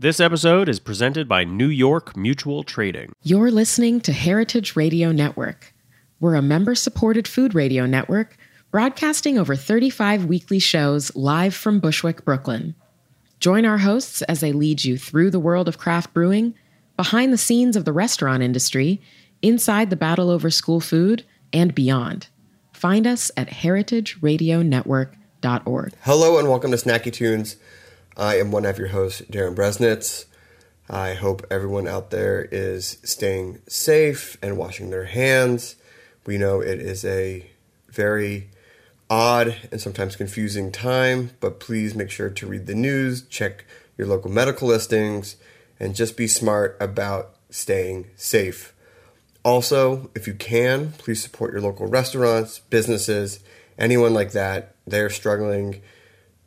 This episode is presented by New York Mutual Trading. You're listening to Heritage Radio Network. We're a member supported food radio network broadcasting over 35 weekly shows live from Bushwick, Brooklyn. Join our hosts as they lead you through the world of craft brewing, behind the scenes of the restaurant industry, inside the battle over school food, and beyond. Find us at heritageradionetwork.org. Hello and welcome to Snacky Tunes. I am one of your hosts, Darin Bresnitz. I hope everyone out there is staying safe and washing their hands. We know it is a very odd and sometimes confusing time, but please make sure to read the news, check your local medical listings, and just be smart about staying safe. Also, if you can, please support your local restaurants, businesses, anyone like that. They're struggling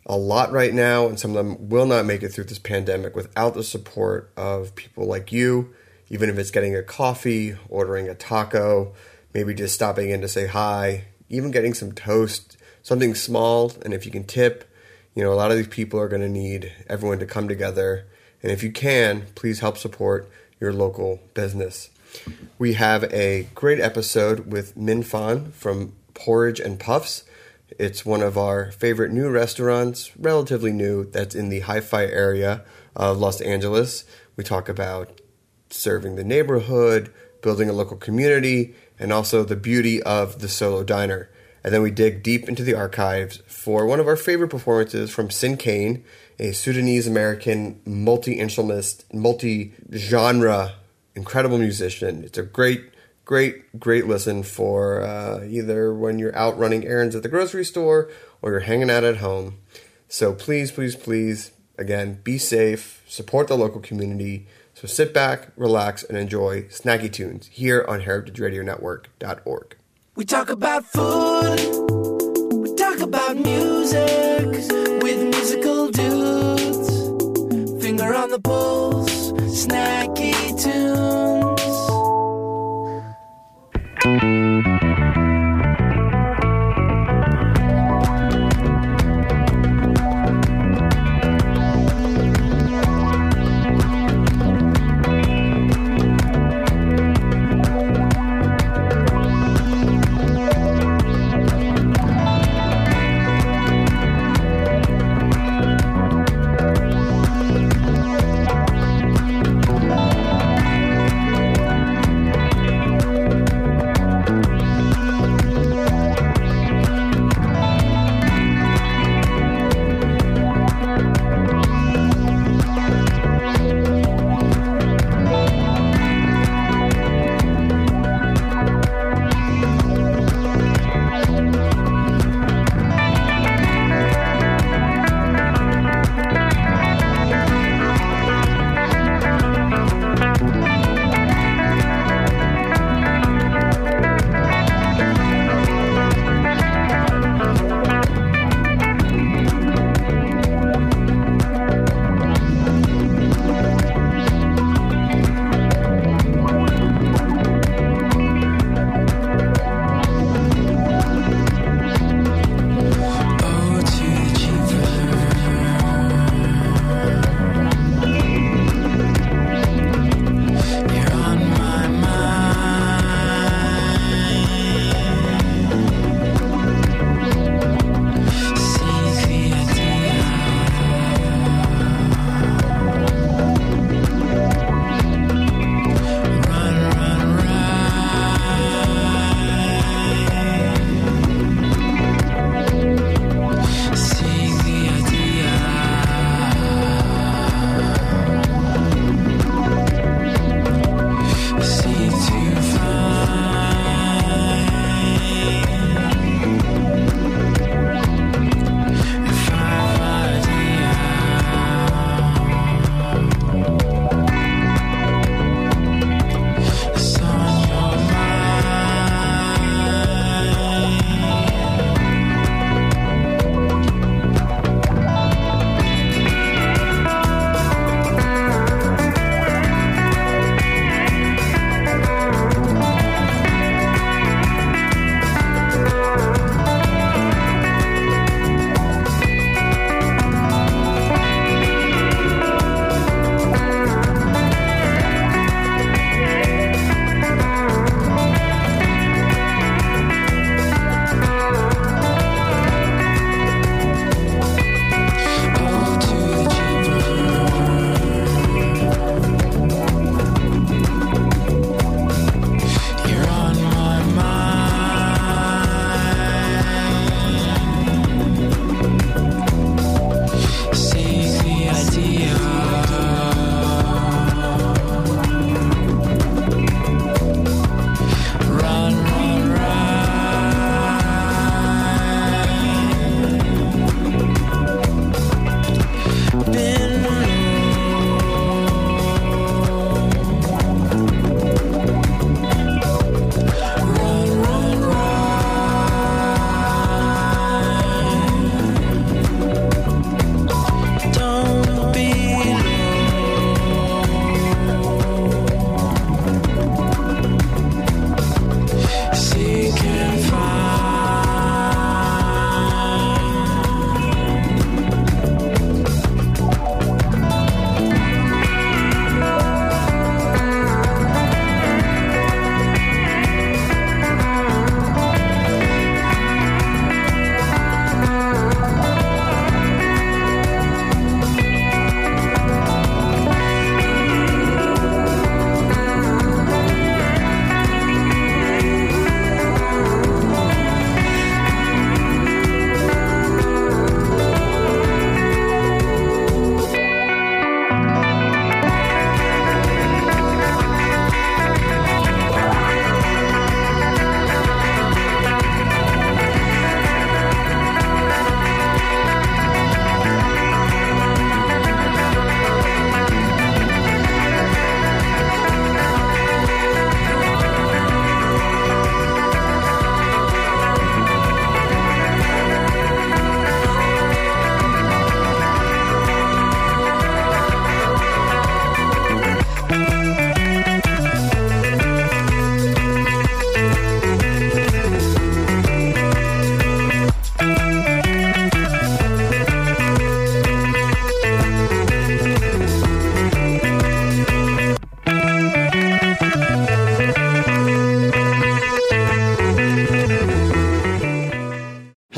a lot right now, and some of them will not make it through this pandemic without the support of people like you, even if it's getting a coffee, ordering a taco, maybe just stopping in to say hi, even getting some toast, something small. And if you can tip, you know, a lot of these people are going to need everyone to come together. And if you can, please help support your local business. We have a great episode with Minh Phan from Porridge and Puffs. It's one of our favorite new restaurants, relatively new, that's in the hi fi area of Los Angeles. We talk about serving the neighborhood, building a local community, and also the beauty of the solo diner. And then we dig deep into the archives for one of our favorite performances from Sinkane, a Sudanese American multi instrumentalist, multi genre, incredible musician. It's a great great, great listen for uh, either when you're out running errands at the grocery store or you're hanging out at home. So please, please, please, again, be safe, support the local community. So sit back, relax, and enjoy Snacky Tunes here on heritageradionetwork.org. We talk about food, we talk about music with musical dudes. Finger on the pulse, snacky tunes. Música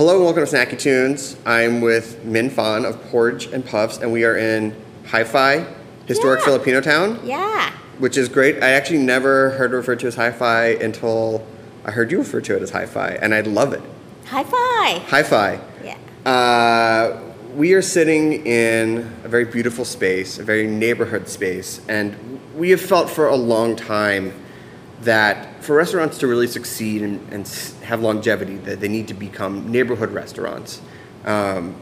welcome to Snacky Tunes. I'm with Minh Phan of Porridge and Puffs, and we are in Hi-Fi, historic Yeah. Filipino town, Yeah. which is great. I actually never heard it referred to as Hi-Fi until I heard you refer to it as Hi-Fi, and I love it. Hi-Fi. Hi-Fi. Yeah. Uh, we are sitting in a very beautiful space, a very neighborhood space, and we have felt for a long time that for restaurants to really succeed and, and have longevity, that they need to become neighborhood restaurants. Um,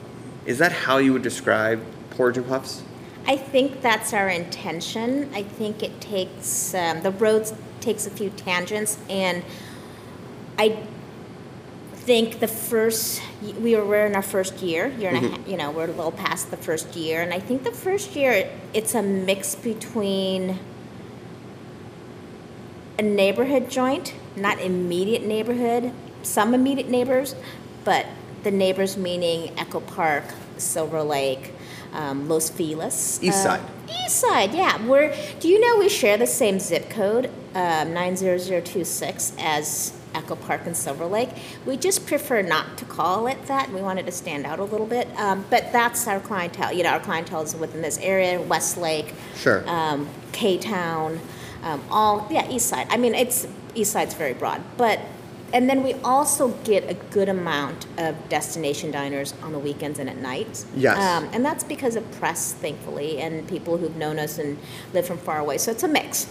is that how you would describe Porridge and Puffs? I think that's our intention. I think it takes um, the road takes a few tangents, and I think the first we were we're in our first year, year and a half. You know, we're a little past the first year, and I think the first year it's a mix between a neighborhood joint, not immediate neighborhood, some immediate neighbors, but the neighbors meaning Echo Park, Silver Lake, um, Los Feliz. East uh, side. East side, yeah. We're, do you know we share the same zip code, um, 90026, as Echo Park and Silver Lake? We just prefer not to call it that. We wanted to stand out a little bit. Um, but that's our clientele. You know, our clientele is within this area, Westlake, Sure. um, K Town, um, all yeah, East Side. I mean, it's East Side's very broad, but and then we also get a good amount of destination diners on the weekends and at night. Yes. um, and that's because of press, thankfully, and people who've known us and live from far away. So it's a mix.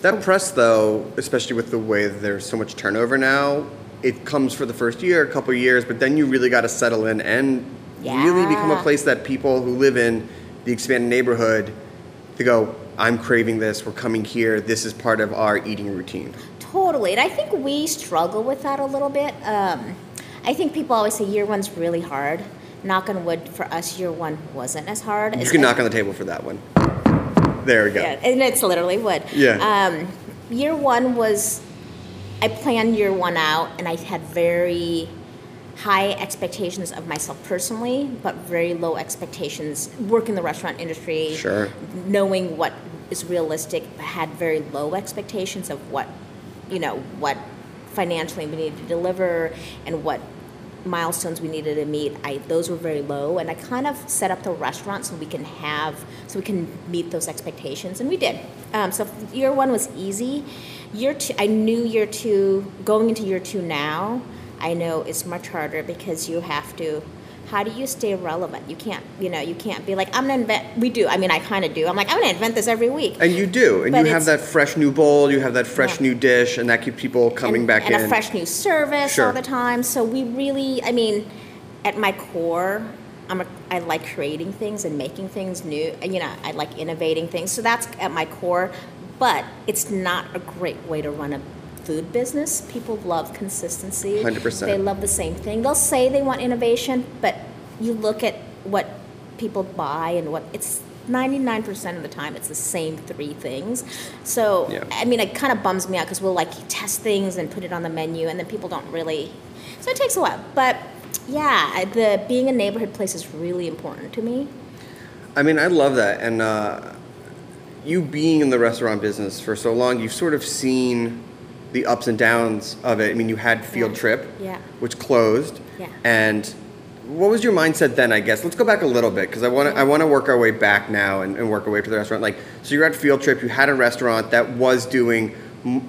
That press, though, especially with the way there's so much turnover now, it comes for the first year, a couple of years, but then you really got to settle in and really become a place that people who live in the expanded neighborhood to go, I'm craving this, we're coming here, this is part of our eating routine. Totally, and I think we struggle with that a little bit. Um, I think people always say year one's really hard. Knock on wood, for us, year one wasn't as hard. You as, can knock on the table for that one. There we go. Yeah, and it's literally wood. Yeah. Um, year one was, I planned year one out, and I had very high expectations of myself personally, but very low expectations. Work in the restaurant industry, Sure. knowing what is realistic, had very low expectations of what, you know, what financially we needed to deliver and what milestones we needed to meet I, those were very low and i kind of set up the restaurant so we can have so we can meet those expectations and we did um, so year one was easy year two i knew year two going into year two now i know it's much harder because you have to how do you stay relevant you can't you know you can't be like i'm gonna invent we do i mean i kind of do i'm like i'm gonna invent this every week And you do, and But you have that fresh new bowl, you have that fresh Yeah. new dish, and that keeps people coming and, back and in. a fresh new service Sure. all the time. So we really, I mean, at my core, I'm a, I like creating things and making things new. You know, I like innovating things. So that's at my core. But it's not a great way to run a food business. People love consistency. 100%. They love the same thing. They'll say they want innovation, but you look at what people buy and what it's 99% of the time it's the same three things. So, Yeah. I mean, it kind of bums me out because we'll like test things and put it on the menu, and then people don't really. So it takes a while. But yeah, the being a neighborhood place is really important to me. I mean, I love that. And uh, you being in the restaurant business for so long, you've sort of seen the ups and downs of it. I mean, you had Field Yeah. Trip, Yeah. which closed. Yeah. And what was your mindset then? I guess let's go back a little bit because I want to I want to work our way back now and, and work our way to the restaurant. Like, so you're at Field Trip. You had a restaurant that was doing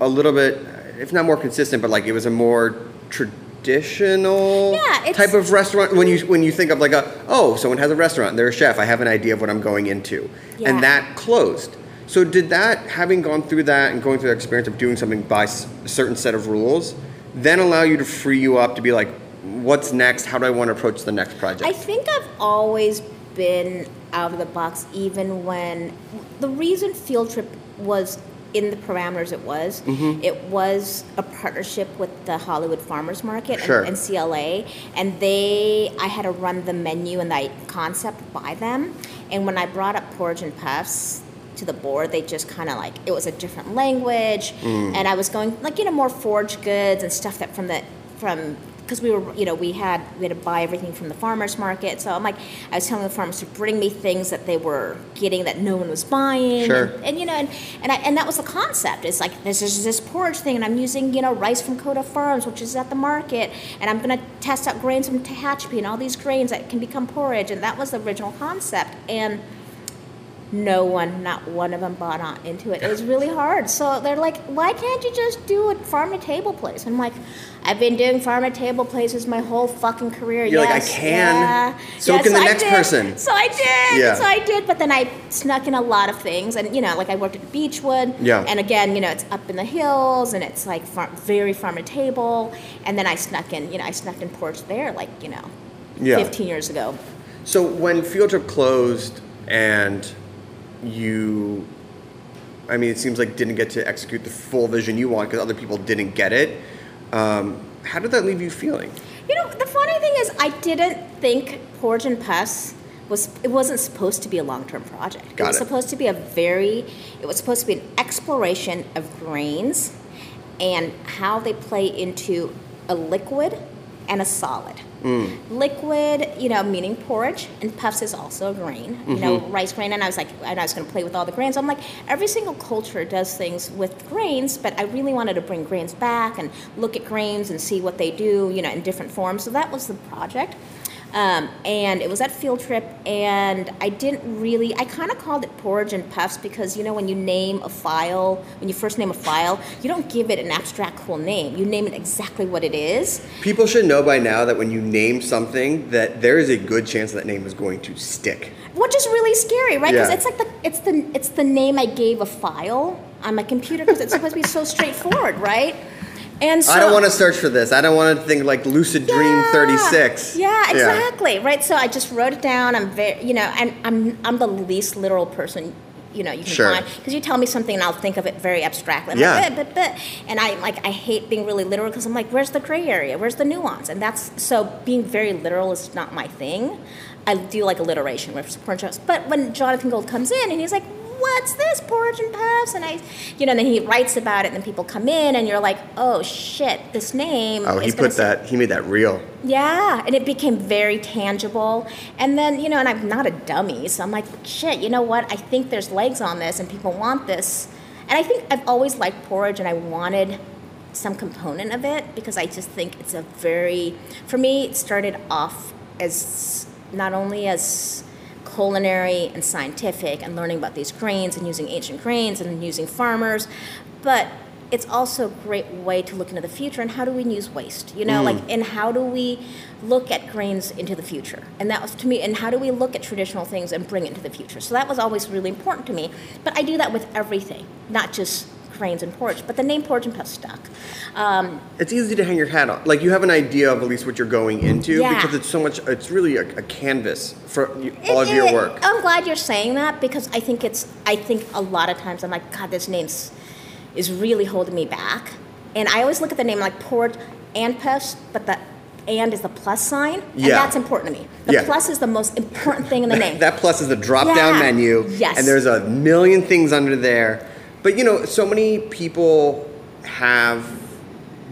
a little bit, if not more consistent, but like it was a more traditional Yeah, type of restaurant. When you when you think of like a oh, someone has a restaurant, they're a chef. I have an idea of what I'm going into, Yeah. and that closed. So did that, having gone through that and going through the experience of doing something by a certain set of rules, then allow you to free you up to be like, what's next? How do I want to approach the next project? I think I've always been out of the box, even when the reason Field Trip was in the parameters it was, Mm-hmm. it was a partnership with the Hollywood Farmers Market Sure. and, and SEE-LA, and they, I had to run the menu and the concept by them. And when I brought up Porridge and Puffs to the board, they just kind of like it was a different language, Mm. and I was going like you know more foraged goods and stuff that from the from because we were, you know, we had we had to buy everything from the farmers market. So I'm like, I was telling the farmers to bring me things that they were getting that no one was buying. Sure. And, and, you know, and and, I, and that was the concept. It's like this is this porridge thing, and I'm using you know rice from Koda Farms, which is at the market, and I'm going to test out grains from Tehachapi and all these grains that can become porridge, and that was the original concept. And no one, not one of them bought on into it. It was really hard. So they're like, why can't you just do a farm to table place? I'm like, I've been doing farm to table places my whole fucking career. You're like, I can. Yeah. So yes, can the I next did. person. So I did. Yeah. So I did. But then I snuck in a lot of things. And, you know, like I worked at Beechwood. Yeah. And again, you know, it's up in the hills and it's like far, very farm to table. And then I snuck in, you know, I snuck in porch there like, you know, Yeah. 15 years ago. So when Field Trip closed and you, I mean, it seems like didn't get to execute the full vision you want because other people didn't get it. Um, how did that leave you feeling? You know, the funny thing is, I didn't think Porridge and Puffs was. It wasn't supposed to be a long-term project. Got it was it. supposed to be a very. It was supposed to be an exploration of grains, and how they play into a liquid and a solid. Mm. Liquid, you know, meaning porridge, and puffs is also a grain, you know, Mm-hmm. rice grain. And I was like, and I was going to play with all the grains. I'm like, every single culture does things with grains, but I really wanted to bring grains back and look at grains and see what they do, you know, in different forms. So that was the project. Um, and it was that field trip, and I didn't really. I kind of called it porridge and puffs because you know when you name a file, when you first name a file, you don't give it an abstract cool name. You name it exactly what it is. People should know by now that when you name something, that there is a good chance that name is going to stick. which is really scary, right? Because Yeah. it's like the it's the it's the name I gave a file on my computer because it's supposed to be so straightforward, right? And so I don't want to search for this. I don't want to think like Lucid Dream 36. Yeah, exactly. Right. So I just wrote it down. I'm very, you know, and I'm I'm the least literal person. You know, you can Sure. find because you tell me something and I'll think of it very abstractly. I'm Yeah. like, but, but, but, and I like I hate being really literal because I'm like, where's the gray area? Where's the nuance? And that's so being very literal is not my thing. I do like alliteration with porn shows. But when Jonathan Gold comes in and he's like, what's this porridge and puffs? And I, you know, and then he writes about it and then people come in and you're like, oh shit, this name. Oh, he put that. He made that real. yeah, and it became very tangible. And then, you know, and I'm not a dummy, so I'm like, shit, you know what? I think there's legs on this and people want this. And I think I've always liked porridge and I wanted some component of it because I just think it's a very, for me, it started off as not only as culinary and scientific and learning about these grains and using ancient grains and using farmers, but it's also a great way to look into the future and how do we use waste you know mm. like and how do we look at grains into the future? And that was to me and how do we look at traditional things and bring it into the future? So that was always really important to me but i do that with everything not just grains and porridge but the name porridge and puff stuck um, It's easy to hang your hat on. Like you have an idea of at least what you're going into Yeah. because it's so much. It's really a, a canvas for y- It- all of your it- work. I'm glad you're saying that because I think it's. I think a lot of times I'm like, God, this name's is really holding me back, and I always look at the name like port and puffs, but the and is the plus sign, and Yeah. that's important to me. The Yeah. plus is the most important thing in the name. That plus is the drop down Yeah. menu. Yes. And there's a million things under there. But you know, so many people have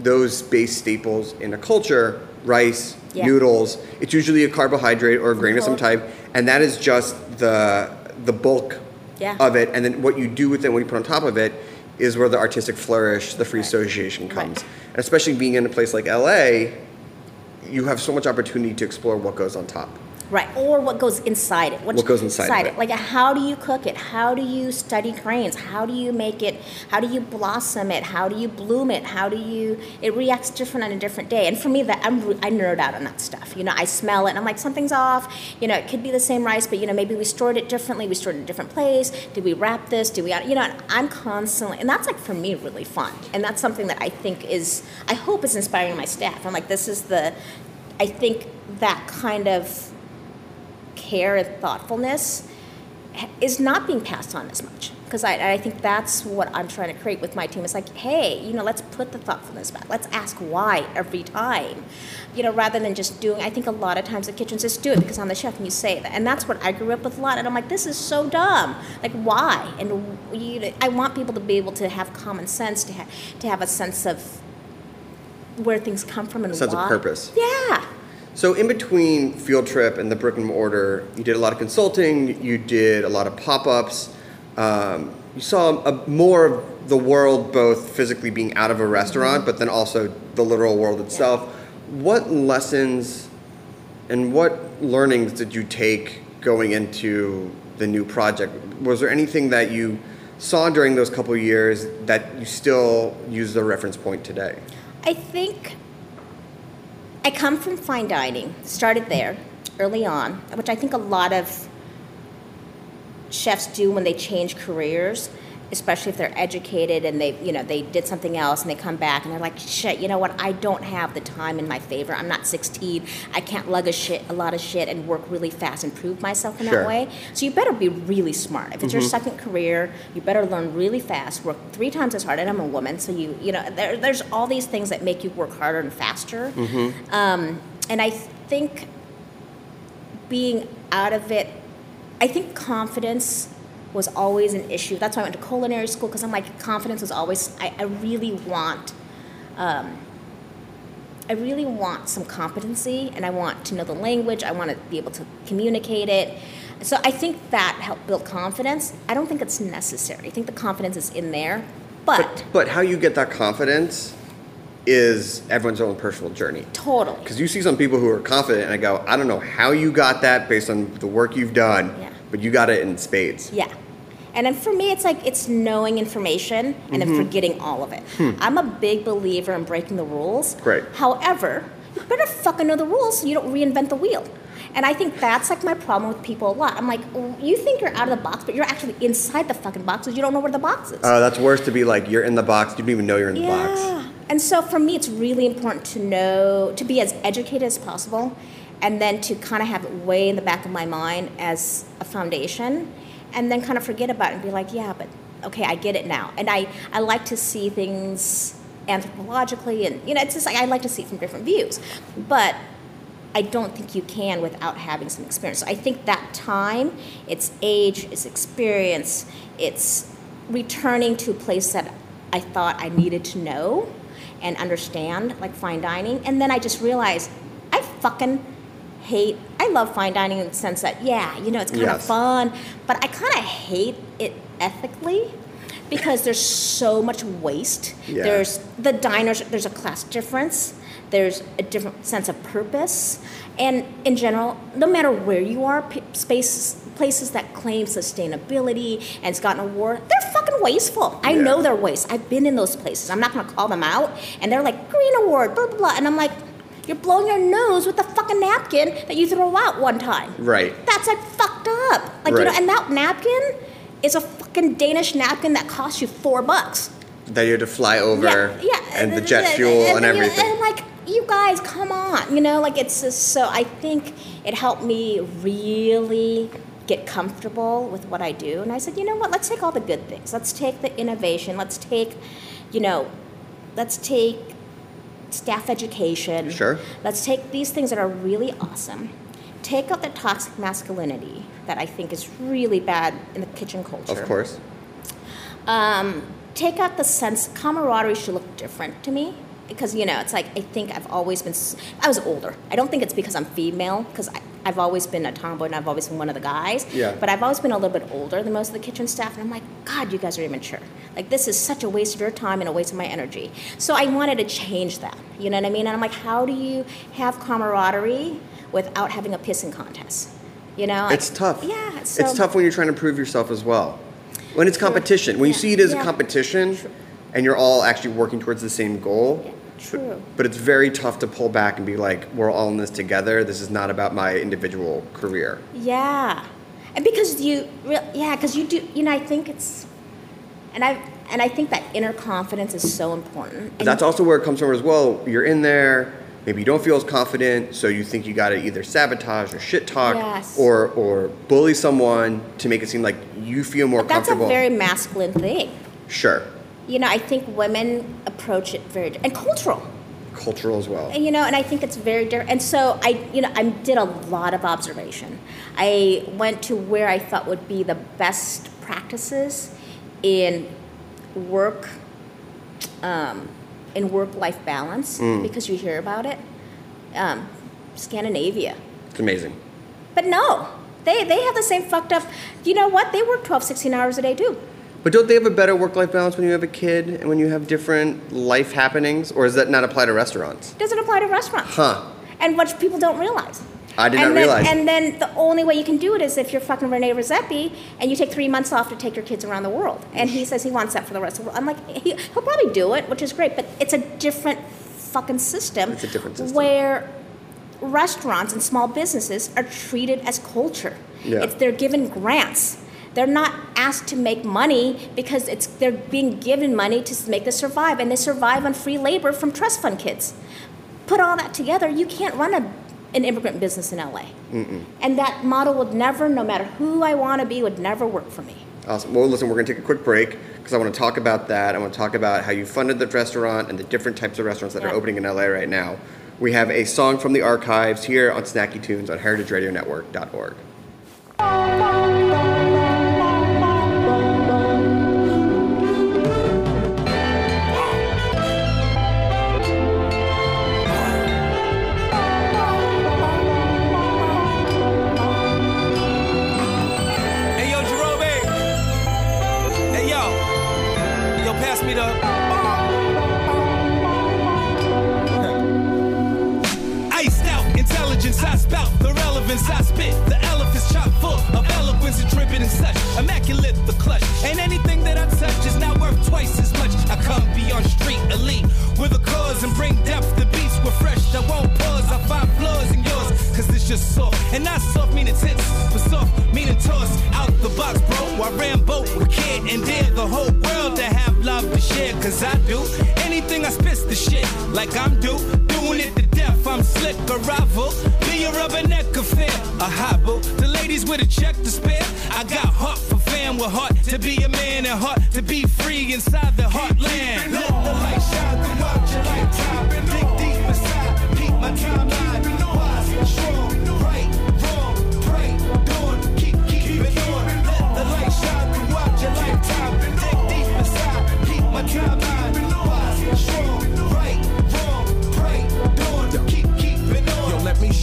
those base staples in a culture rice, Yeah. noodles. It's usually a carbohydrate or a grain of some type. And that is just the the bulk Yeah. of it. And then what you do with it, what you put on top of it, is where the artistic flourish, the free Right. association comes. Right. And especially being in a place like LA, you have so much opportunity to explore what goes on top. Right, or what goes inside it. What goes inside of it. Like, how do you cook it? How do you study grains? How do you make it? How do you blossom it? How do you bloom it? How do you? It reacts different on a different day. And for me, that I'm I nerd out on that stuff. You know, I smell it and I'm like something's off. You know, it could be the same rice, but you know maybe we stored it differently. We stored it in a different place. Did we wrap this? Did we? You know, I'm constantly, and that's like for me really fun. And that's something that I think is, I hope is inspiring my staff. I'm like, this is the, I think that kind of care and thoughtfulness is not being passed on as much. Because I, I think that's what i'm trying to create with my team. It's like hey you know let's put the thoughtfulness back. Let's ask why every time you know rather than just doing i think a lot of times the kitchens just do it because i'm the chef and you say that. And that's what i grew up with a lot. And i'm like this is so dumb. Like why? And you, know, i want people to be able to have common sense to, ha- to have a sense of where things come from and sense of why. purpose. Yeah. So in between Field Trip and the Brick and Mortar, you did a lot of consulting. You did a lot of pop-ups. Um, you saw a, more of the world, both physically being out of a restaurant, but then also the literal world itself. What lessons and what learnings did you take going into the new project? Was there anything that you saw during those couple years that you still use the reference point today? I think I come from fine dining, started there early on, which I think a lot of chefs do when they change careers, especially if they're educated and they, you know, they did something else and they come back and they're like, shit, you know what? I don't have the time in my favor. I'm not 16. I can't lug a shit, a lot of shit and work really fast and prove myself in Sure. that way. So you better be really smart. If it's your second career, you better learn really fast, work three times as hard. And I'm a woman, so you, you know, there, there's all these things that make you work harder and faster. Um, and I think being out of it, I think confidence was always an issue. That's why I went to culinary school because I'm like, confidence was always, I, I really want, um, I really want some competency and I want to know the language. I want to be able to communicate it. So I think that helped build confidence. I don't think it's necessary. I think the confidence is in there. But, But, but how you get that confidence is everyone's own personal journey. totally. Because you see some people who are confident, and I go, I don't know how you got that based on the work you've done, Yeah. but you got it in spades. Yeah. And then for me, it's like it's knowing information and then forgetting all of it. I'm a big believer in breaking the rules. Right. However, you better fucking know the rules so you don't reinvent the wheel. And I think that's like my problem with people a lot. I'm like, "Oh, you think you're out of the box, but you're actually inside the fucking boxes. You don't know where the box is. Uh, that's worse to be like you're in the box, you don't even know you're in the box. Yeah. And so for me, it's really important to know, to be as educated as possible, and then to kind of have it way in the back of my mind as a foundation, and then kind of forget about it and be like, yeah, but okay, I get it now. And I, I like to see things anthropologically, and, you know, it's just like I like to see it from different views. But I don't think you can without having some experience. So I think that time, it's age, it's experience, it's returning to a place that I thought I needed to know and understand, like fine dining. And then I just realized I fucking hate, I love fine dining in the sense that, yeah, you know, it's kind of fun, but I kind of hate it ethically because there's so much waste. Yeah. There's the diners, there's a class difference, there's a different sense of purpose. And in general, no matter where you are, p- spaces, places that claim sustainability and it's gotten an award, they're fucking wasteful. I Yeah. know they're waste. I've been in those places. I'm not gonna call them out. And they're like, green award, blah, blah, blah. And I'm like, you're blowing your nose with the fucking napkin that you throw out one time. Right. That's like fucked up. Like, you know, and that napkin is a fucking Danish napkin that costs you four bucks. That you had to fly over, Yeah, yeah. and the jet fuel and, then you- everything. and like, you guys, come on. You know, like it's just so. I think it helped me really get comfortable with what I do. And I said, you know what? Let's take all the good things. Let's take the innovation. Let's take, you know, let's take staff education. Sure. Let's take these things that are really awesome. Take out the toxic masculinity that I think is really bad in the kitchen culture of course. um, take out the sense camaraderie should look different to me because you know it's like i think i've always been i was older i don't think it's because i'm female because i've always been a tomboy and i've always been one of the guys Yeah. but i've always been a little bit older than most of the kitchen staff and i'm like god you guys are immature like this is such a waste of your time and a waste of my energy so i wanted to change that you know what i mean and i'm like how do you have camaraderie without having a pissing contest you know It's Like, tough. yeah it's tough when you're trying to prove yourself as well. When it's competition, when you see it as a Yeah. competition, and you're all actually working towards the same goal. Yeah, true. But it's very tough to pull back and be like, we're all in this together. This is not about my individual career. Yeah, and because you, yeah, because you do, you know, I think it's, and I, and I think that inner confidence is so important. But that's also where it comes from as well. You're in there, maybe you don't feel as confident, so you think you got to either sabotage or shit talk Yes. or or bully someone to make it seem like you feel more but that's a very masculine thing. sure, You know, I think women approach it very and cultural. cultural as well. And, you know, and I think it's very different. And so I, you know, I did a lot of observation. I went to where I thought would be the best practices in work, um, in work-life balance Mm. because you hear about it. Um, Scandinavia. It's amazing. But no, they, they have the same fucked up. You know what? They work 12, 16 hours a day too. But don't they have a better work-life balance when you have a kid and when you have different life happenings, or does that not apply to restaurants? Doesn't apply to restaurants. Huh? And what people don't realize. I did and not then, realize. And then the only way you can do it is if you're fucking Rene Redzepi and you take three months off to take your kids around the world. And he says he wants that for the rest of the world. I'm like, he, he'll probably do it, which is great, but it's a different fucking system. It's a different system. Where restaurants and small businesses are treated as culture. Yeah. It's, they're given grants. They're not asked to make money because it's they're being given money to make them survive, and they survive on free labor from trust fund kids. Put all that together, you can't run a, an immigrant business in LA. And that model would never, no matter who I want to be, would never work for me. Awesome. Well, listen, we're going to take a quick break because I want to talk about that. I want to talk about how you funded the restaurant and the different types of restaurants that are opening in LA right now. We have a song from the archives here on Snacky Tunes on heritageradionetwork.org. the I spit. The elephant's chock full of eloquence and dripping and such. Immaculate the clutch. Ain't anything that I touch is not worth twice as much. I come beyond street elite with a cause and bring depth to beats with fresh that won't pause. I find flaws in yours, cause it's just soft. And not soft meaning tits, but soft meaning toss out the box, bro. I Rambo with kid and dare the whole world to have love to share, cause I do. Anything I spit the shit, like I'm due. Doing it to death, I'm slick, a rival. Be a rubberneck affair, a hobble. The ladies with a check to spare. I got heart for fam with heart to be a man and heart to be free inside the heartland. Let the light shine throughout your lifetime.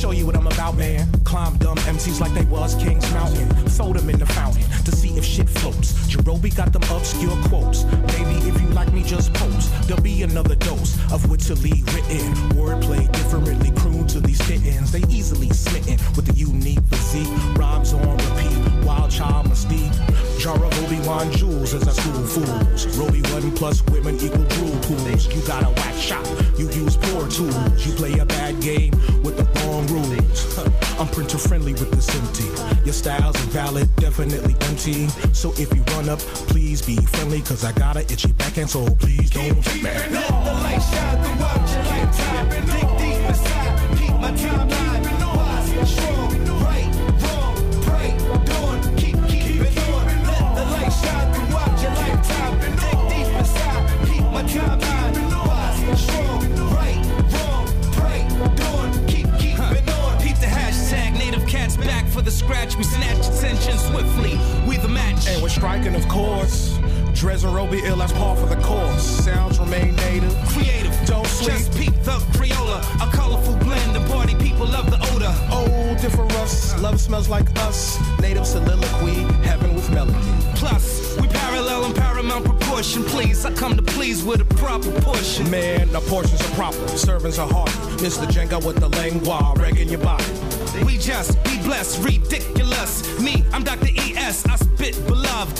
Show you what I'm about, man. Climb dumb MCs like they was King's Mountain. Throw them in the fountain if shit floats. Jerobi got them obscure quotes. Baby, if you like me, just post. There'll be another dose of wittily written. Wordplay differently crooned to these kittens. They easily smitten with the unique physique. Rhymes on repeat. Wild child mystique. Jar of Obi-Wan jewels as I school fools. Roby one plus women equal drool pools. You got a whack shop. You use poor tools. You play a bad game with the wrong rules. I'm printer friendly with this empty. Your style's invalid, definitely empty. So if you run up, please be friendly, cause I got a itchy back and so please don't get mad. Let the light shine throughout your lifetime. Dig deep inside, keep my timeline. Scratch. We snatch attention swiftly. We the match. And we're striking, of course. Dres and Roby ill as par for the course. Sounds remain native. creative. Don't sleep. Just peep the Crayola, a colorful blend The party people love the odor. Old, different us. Love smells like us. Native soliloquy, heaven with melody. Plus, we parallel and paramount proportion. Please, I come to please with a proper portion. Man, the portions are proper, servings are hearty. Mr. Jenga with the lingua, wrecking your body. We just be blessed, ridiculous. Me, I'm Dr. ES, I spit beloved.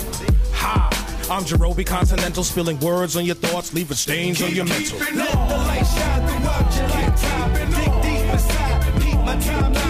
Ha! I'm Jerobi Continental, spilling words on your thoughts, leaving stains on your mental. Let the light shine throughout your lifetime. Dig deep inside, keep my timeline.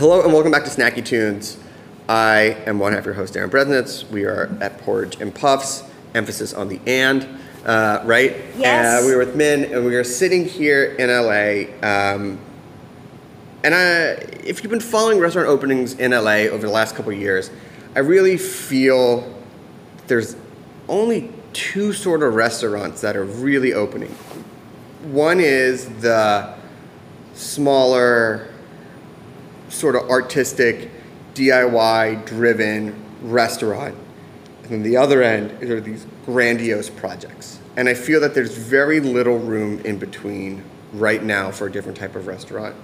Hello and welcome back to Snacky Tunes. I am one half your host, Darin Bresnitz. We are at Porridge and Puffs, emphasis on the and, uh, right? Yes. Uh, we were with Minh and we are sitting here in LA. Um, and I, if you've been following restaurant openings in LA over the last couple of years, I really feel there's only two sort of restaurants that are really opening. One is the smaller, sort of artistic, DIY driven restaurant. And then the other end are these grandiose projects. And I feel that there's very little room in between right now for a different type of restaurant.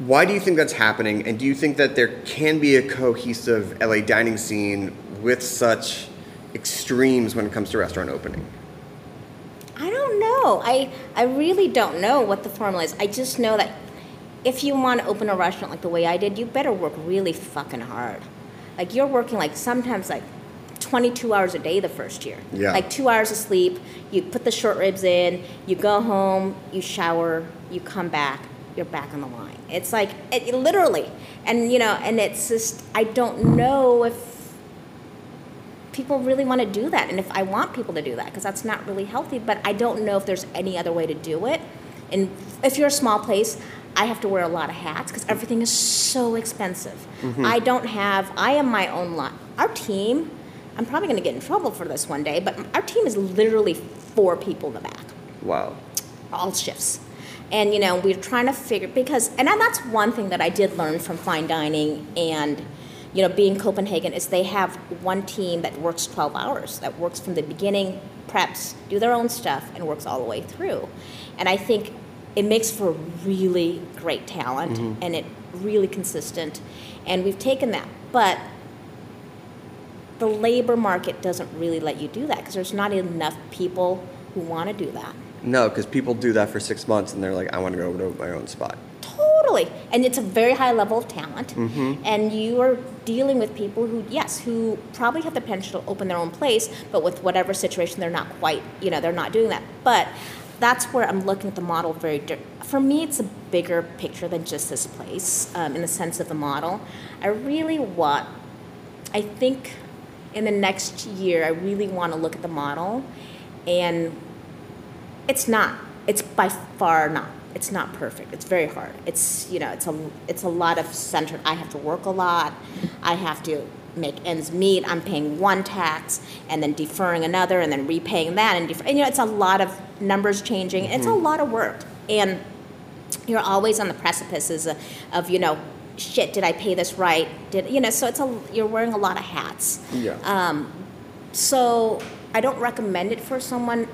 Why do you think that's happening? And do you think that there can be a cohesive LA dining scene with such extremes when it comes to restaurant opening? I don't know. I I really don't know what the formula is. I just know that if you want to open a restaurant like the way I did, you better work really fucking hard. Like you're working like sometimes like 22 hours a day the first year. Yeah. Like 2 hours of sleep, you put the short ribs in, you go home, you shower, you come back, you're back on the line. It's like it, it literally. And you know, and it's just I don't know if people really want to do that and if i want people to do that because that's not really healthy but i don't know if there's any other way to do it and if you're a small place i have to wear a lot of hats because everything is so expensive mm-hmm. i don't have i am my own lot our team i'm probably going to get in trouble for this one day but our team is literally four people in the back Wow. all shifts. And you know, we're trying to figure because and that's one thing that I did learn from fine dining and you know, being Copenhagen is they have one team that works 12 hours, that works from the beginning, preps, do their own stuff, and works all the way through. And I think it makes for really great talent mm-hmm. and it really consistent. And we've taken that. But the labor market doesn't really let you do that because there's not enough people who want to do that. No, because people do that for six months and they're like, I want to go to my own spot. Totally. And it's a very high level of talent. Mm-hmm. And you are dealing with people who, yes, who probably have the potential to open their own place, but with whatever situation, they're not quite, you know, they're not doing that. But that's where I'm looking at the model very, di- for me, it's a bigger picture than just this place um, in the sense of the model. I really want, I think in the next year, I really want to look at the model and it's not. It's by far not. It's not perfect. It's very hard. It's you know, it's a it's a lot of centered. I have to work a lot. I have to make ends meet. I'm paying one tax and then deferring another and then repaying that and, defer, and you know, it's a lot of numbers changing. It's a lot of work and you're always on the precipices of, of you know shit did i pay this right did you know so it's a you're wearing a lot of hats Yeah. um, so I don't recommend it for someone.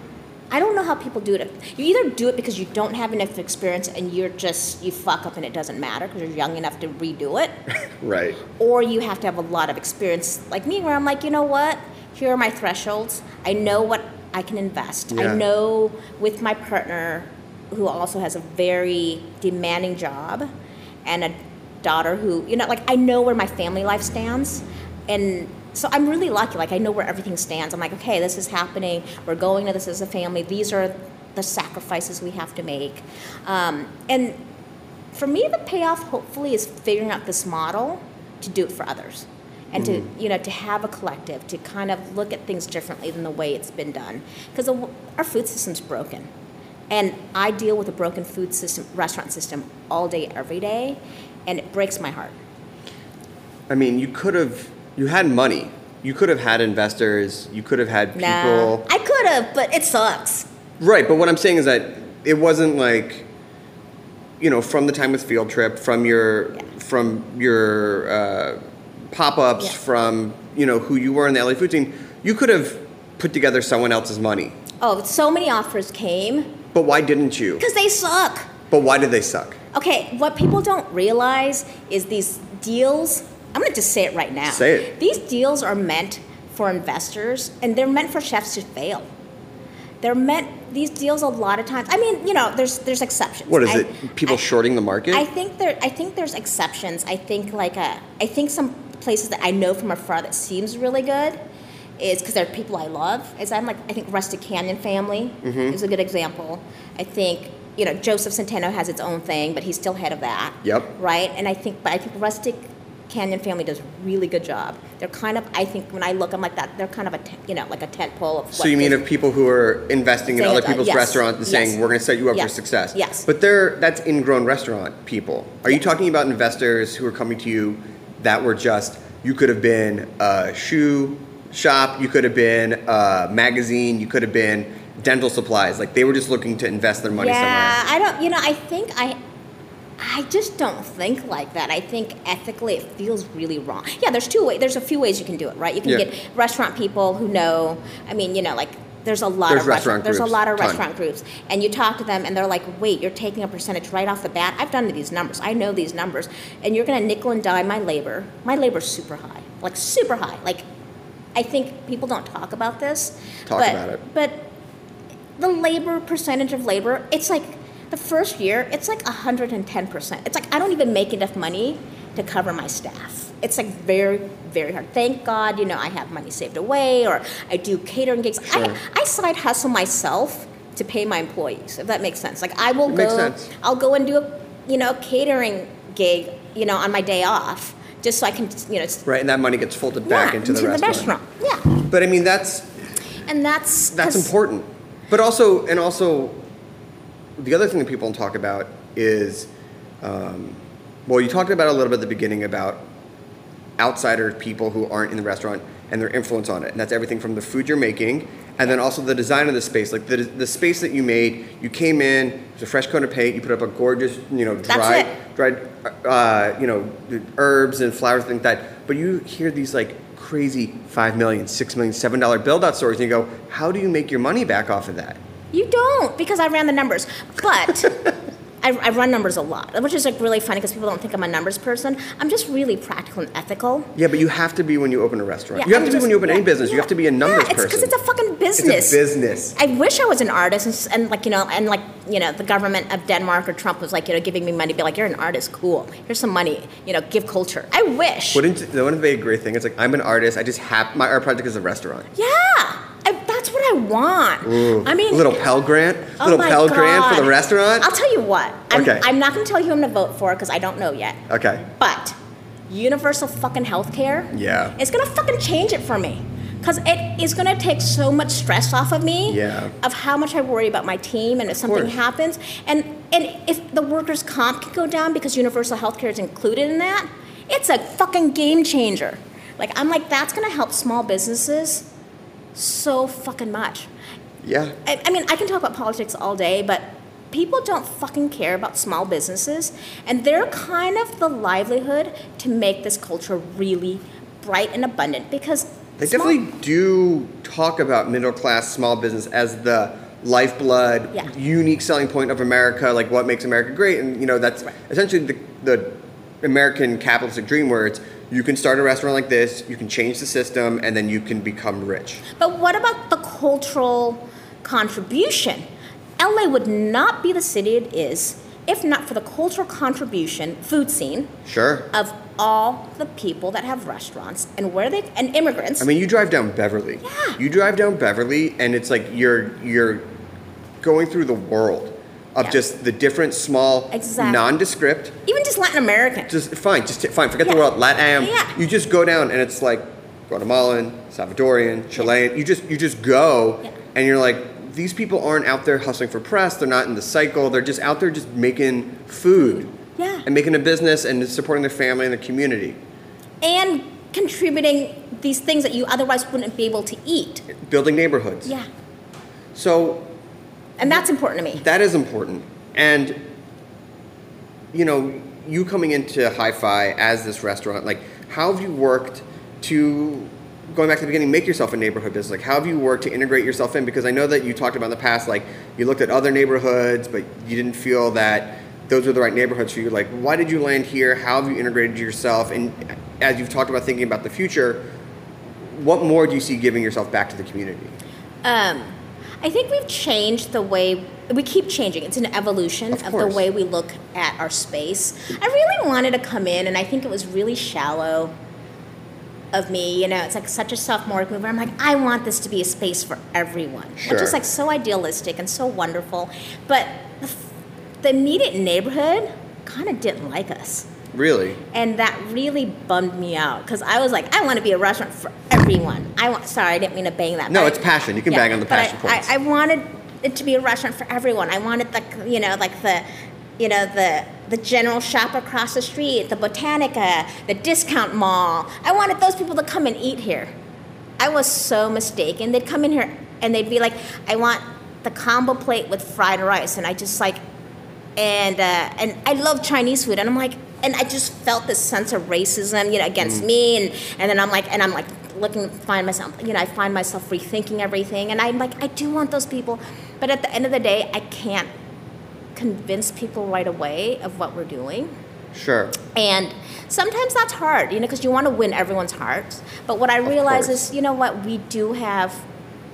I don't know how people do it. You either do it because you don't have enough experience and you're just you fuck up and it doesn't matter because you're young enough to redo it, Right. or you have to have a lot of experience like me where I'm like, you know what? Here are my thresholds. I know what I can invest. Yeah. I know with my partner who also has a very demanding job and a daughter who, you know, like I know where my family life stands. And so I'm really lucky. Like I know where everything stands. I'm like, okay, this is happening. We're going to this as a family. These are the sacrifices we have to make. Um, and for me, the payoff hopefully is figuring out this model to do it for others, and to you know to have a collective to kind of look at things differently than the way it's been done. Because our food system's broken, and I deal with a broken food system, restaurant system all day, every day, and it breaks my heart. I mean, you could have, you had money. You could have had investors. You could have had people. Nah, I could have, but it sucks. Right, but what I'm saying is that it wasn't like, you know, from the time with Field Trip, from your, Yeah. from your uh, pop-ups, Yeah. from you know who you were in the LA food scene. You could have put together someone else's money, Oh, so many offers came but why didn't you? because they suck. But why did they suck? Okay, what people don't realize is these deals. I'm gonna just say it right now. Say it. These deals are meant for investors, and they're meant for chefs to fail. They're meant. These deals a lot of times. I mean, you know, there's there's exceptions. What is I- it? People I- shorting the market? I think there. I think there's exceptions. I think like a. I think some places that I know from afar that seems really good is because they're people I love. Is I'm like I think Rustic Canyon Family Mm-hmm. is a good example. I think you know, Josef Centeno has its own thing, but he's still head of that. Yep. Right, and I think, but I think Rustic Canyon family does a really good job. They're kind of, I think, when I look, I'm like that. They're kind of a, te- you know, like a tent pole of. So you mean of people who are investing in other uh, people's yes, restaurants and saying yes. we're going to set you up Yes, for success? yes. But they're that's ingrown restaurant people. Are you talking about investors who are coming to you that were just you could have been a shoe shop, you could have been a magazine, you could have been dental supplies. Like they were just looking to invest their money yeah, somewhere. I don't. You know, I think I. I just don't think like that. I think ethically it feels really wrong. Yeah, there's two ways. There's a few ways you can do it, right? You can Yeah. get restaurant people who know. I mean, you know, like there's a lot There's of restaurant There's a lot of ton. restaurant groups, and you talk to them, and they're like, "Wait, you're taking a percentage right off the bat." I've done these numbers. I know these numbers, and you're going to nickel and dime my labor. My labor's super high, like super high. Like, I think people don't talk about this. Talk but, about it. But the labor percentage of labor, it's like the first year, it's like 110%. It's like I don't even make enough money to cover my staff. It's like very, very hard. Thank God, you know, I have money saved away or I do catering gigs. Sure. I, I side hustle myself to pay my employees, if that makes sense. Like I will It go, makes sense. I'll go and do a, you know, catering gig, you know, on my day off. Just so I can, you know, Right, and that money gets folded back yeah, into the restaurant. Yeah, But I mean that's and that's That's important. But also, and also, the other thing that people don't talk about is, um, well, you talked about a little bit at the beginning about outsider people who aren't in the restaurant and their influence on it, and that's everything from the food you're making, and then also the design of the space. Like the the space that you made, you came in, it's a fresh coat of paint, you put up a gorgeous, you know, dried dried, uh, you know, herbs and flowers, things like that. But you hear these like crazy five million, six million, seven dollar build out stories, and you go, how do you make your money back off of that? You don't because I ran the numbers, but I, I run numbers a lot, which is like really funny because people don't think I'm a numbers person. I'm just really practical and ethical. Yeah, but you have to be when you open a restaurant. Yeah, you have I'm to be when you open any yeah, business. You have to be a numbers yeah, it's person. because it's a fucking business. It's a business. I wish I was an artist and, and like you know and like you know the government of Denmark or Trump was like you know giving me money, be like you're an artist, cool. Here's some money, you know, give culture. I wish. Wouldn't wouldn't be a great thing? It's like I'm an artist. I just have my art project is a restaurant. yeah, that's what I want. I mean, A little Pell Grant, Oh little Pell Grant for the restaurant. I'll tell you what. I'm, Okay. I'm not going to tell you who I'm going to vote for because I don't know yet. Okay. But universal fucking health care. Yeah. It's going to fucking change it for me. Because it is going to take so much stress off of me. Yeah. Of how much I worry about my team and if something happens. And, and if the workers' comp can go down because universal health care is included in that, it's a fucking game changer. Like, I'm like, that's going to help small businesses so fucking much. Yeah. I, I mean, I can talk about politics all day, but people don't fucking care about small businesses, and they're kind of the livelihood to make this culture really bright and abundant because They small- definitely do talk about middle class small business as the lifeblood, Yeah. unique selling point of America, like what makes America great. And, you know, that's essentially the, the American capitalistic dream where it's you can start a restaurant like this, you can change the system, and then you can become rich. But what about the cultural contribution? LA would not be the city it is if not for the cultural contribution, food scene Sure. of all the people that have restaurants and where they and immigrants. I mean, you drive down Beverly. Yeah. You drive down Beverly, and it's like you're you're going through the world of Yeah. just the different small, Exactly. nondescript. even just Latin American. Just fine, just fine. Forget the Yeah. world. Latam. Yeah. You just go down, and it's like Guatemalan, Salvadorian, Chilean. You just you just go, and you're like. These people aren't out there hustling for press. They're not in the cycle. They're just out there just making food Yeah. and making a business and supporting their family and their community. and contributing these things that you otherwise wouldn't be able to eat. Building neighborhoods. Yeah. So And that's important to me. That is important. And you know, you coming into Hi-Fi as this restaurant, like how have you worked to going back to the beginning, make yourself a neighborhood business? Like how have you worked to integrate yourself in? Because I know that you talked about in the past, like you looked at other neighborhoods, but you didn't feel that those were the right neighborhoods for you. Like, why did you land here? How have you integrated yourself? And as you've talked about thinking about the future, what more do you see giving yourself back to the community? Um, I think we've changed the way we keep changing. It's an evolution Of of, the way we look at our space. I really wanted to come in, and I think it was really shallow of me. You know, it's like such a sophomore move. I'm like, I want this to be a space for everyone, Sure. which is like so idealistic and so wonderful. But the the immediate neighborhood kind of didn't like us. Really? And that really bummed me out because I was like, I want to be a restaurant for everyone. I want. Sorry, I didn't mean to bang that. No, it's passion. You can yeah, bang on the but I- passion. I, I wanted it to be a restaurant for everyone. I wanted the, you know, like the, you know, the the general shop across the street, the Botanica, the discount mall. I wanted those people to come and eat here. I was so mistaken. They'd come in here and they'd be like, I want the combo plate with fried rice, and I just like and uh, and I love Chinese food, and I'm like, and I just felt this sense of racism, you know, against mm. me, and and then I'm like, and I'm like looking, find myself, you know, I find myself rethinking everything, and I'm like, I do want those people, but at the end of the day, I can't convince people right away of what we're doing. Sure. And sometimes that's hard, you know, because you want to win everyone's hearts. But what I realize is, you know what, we do have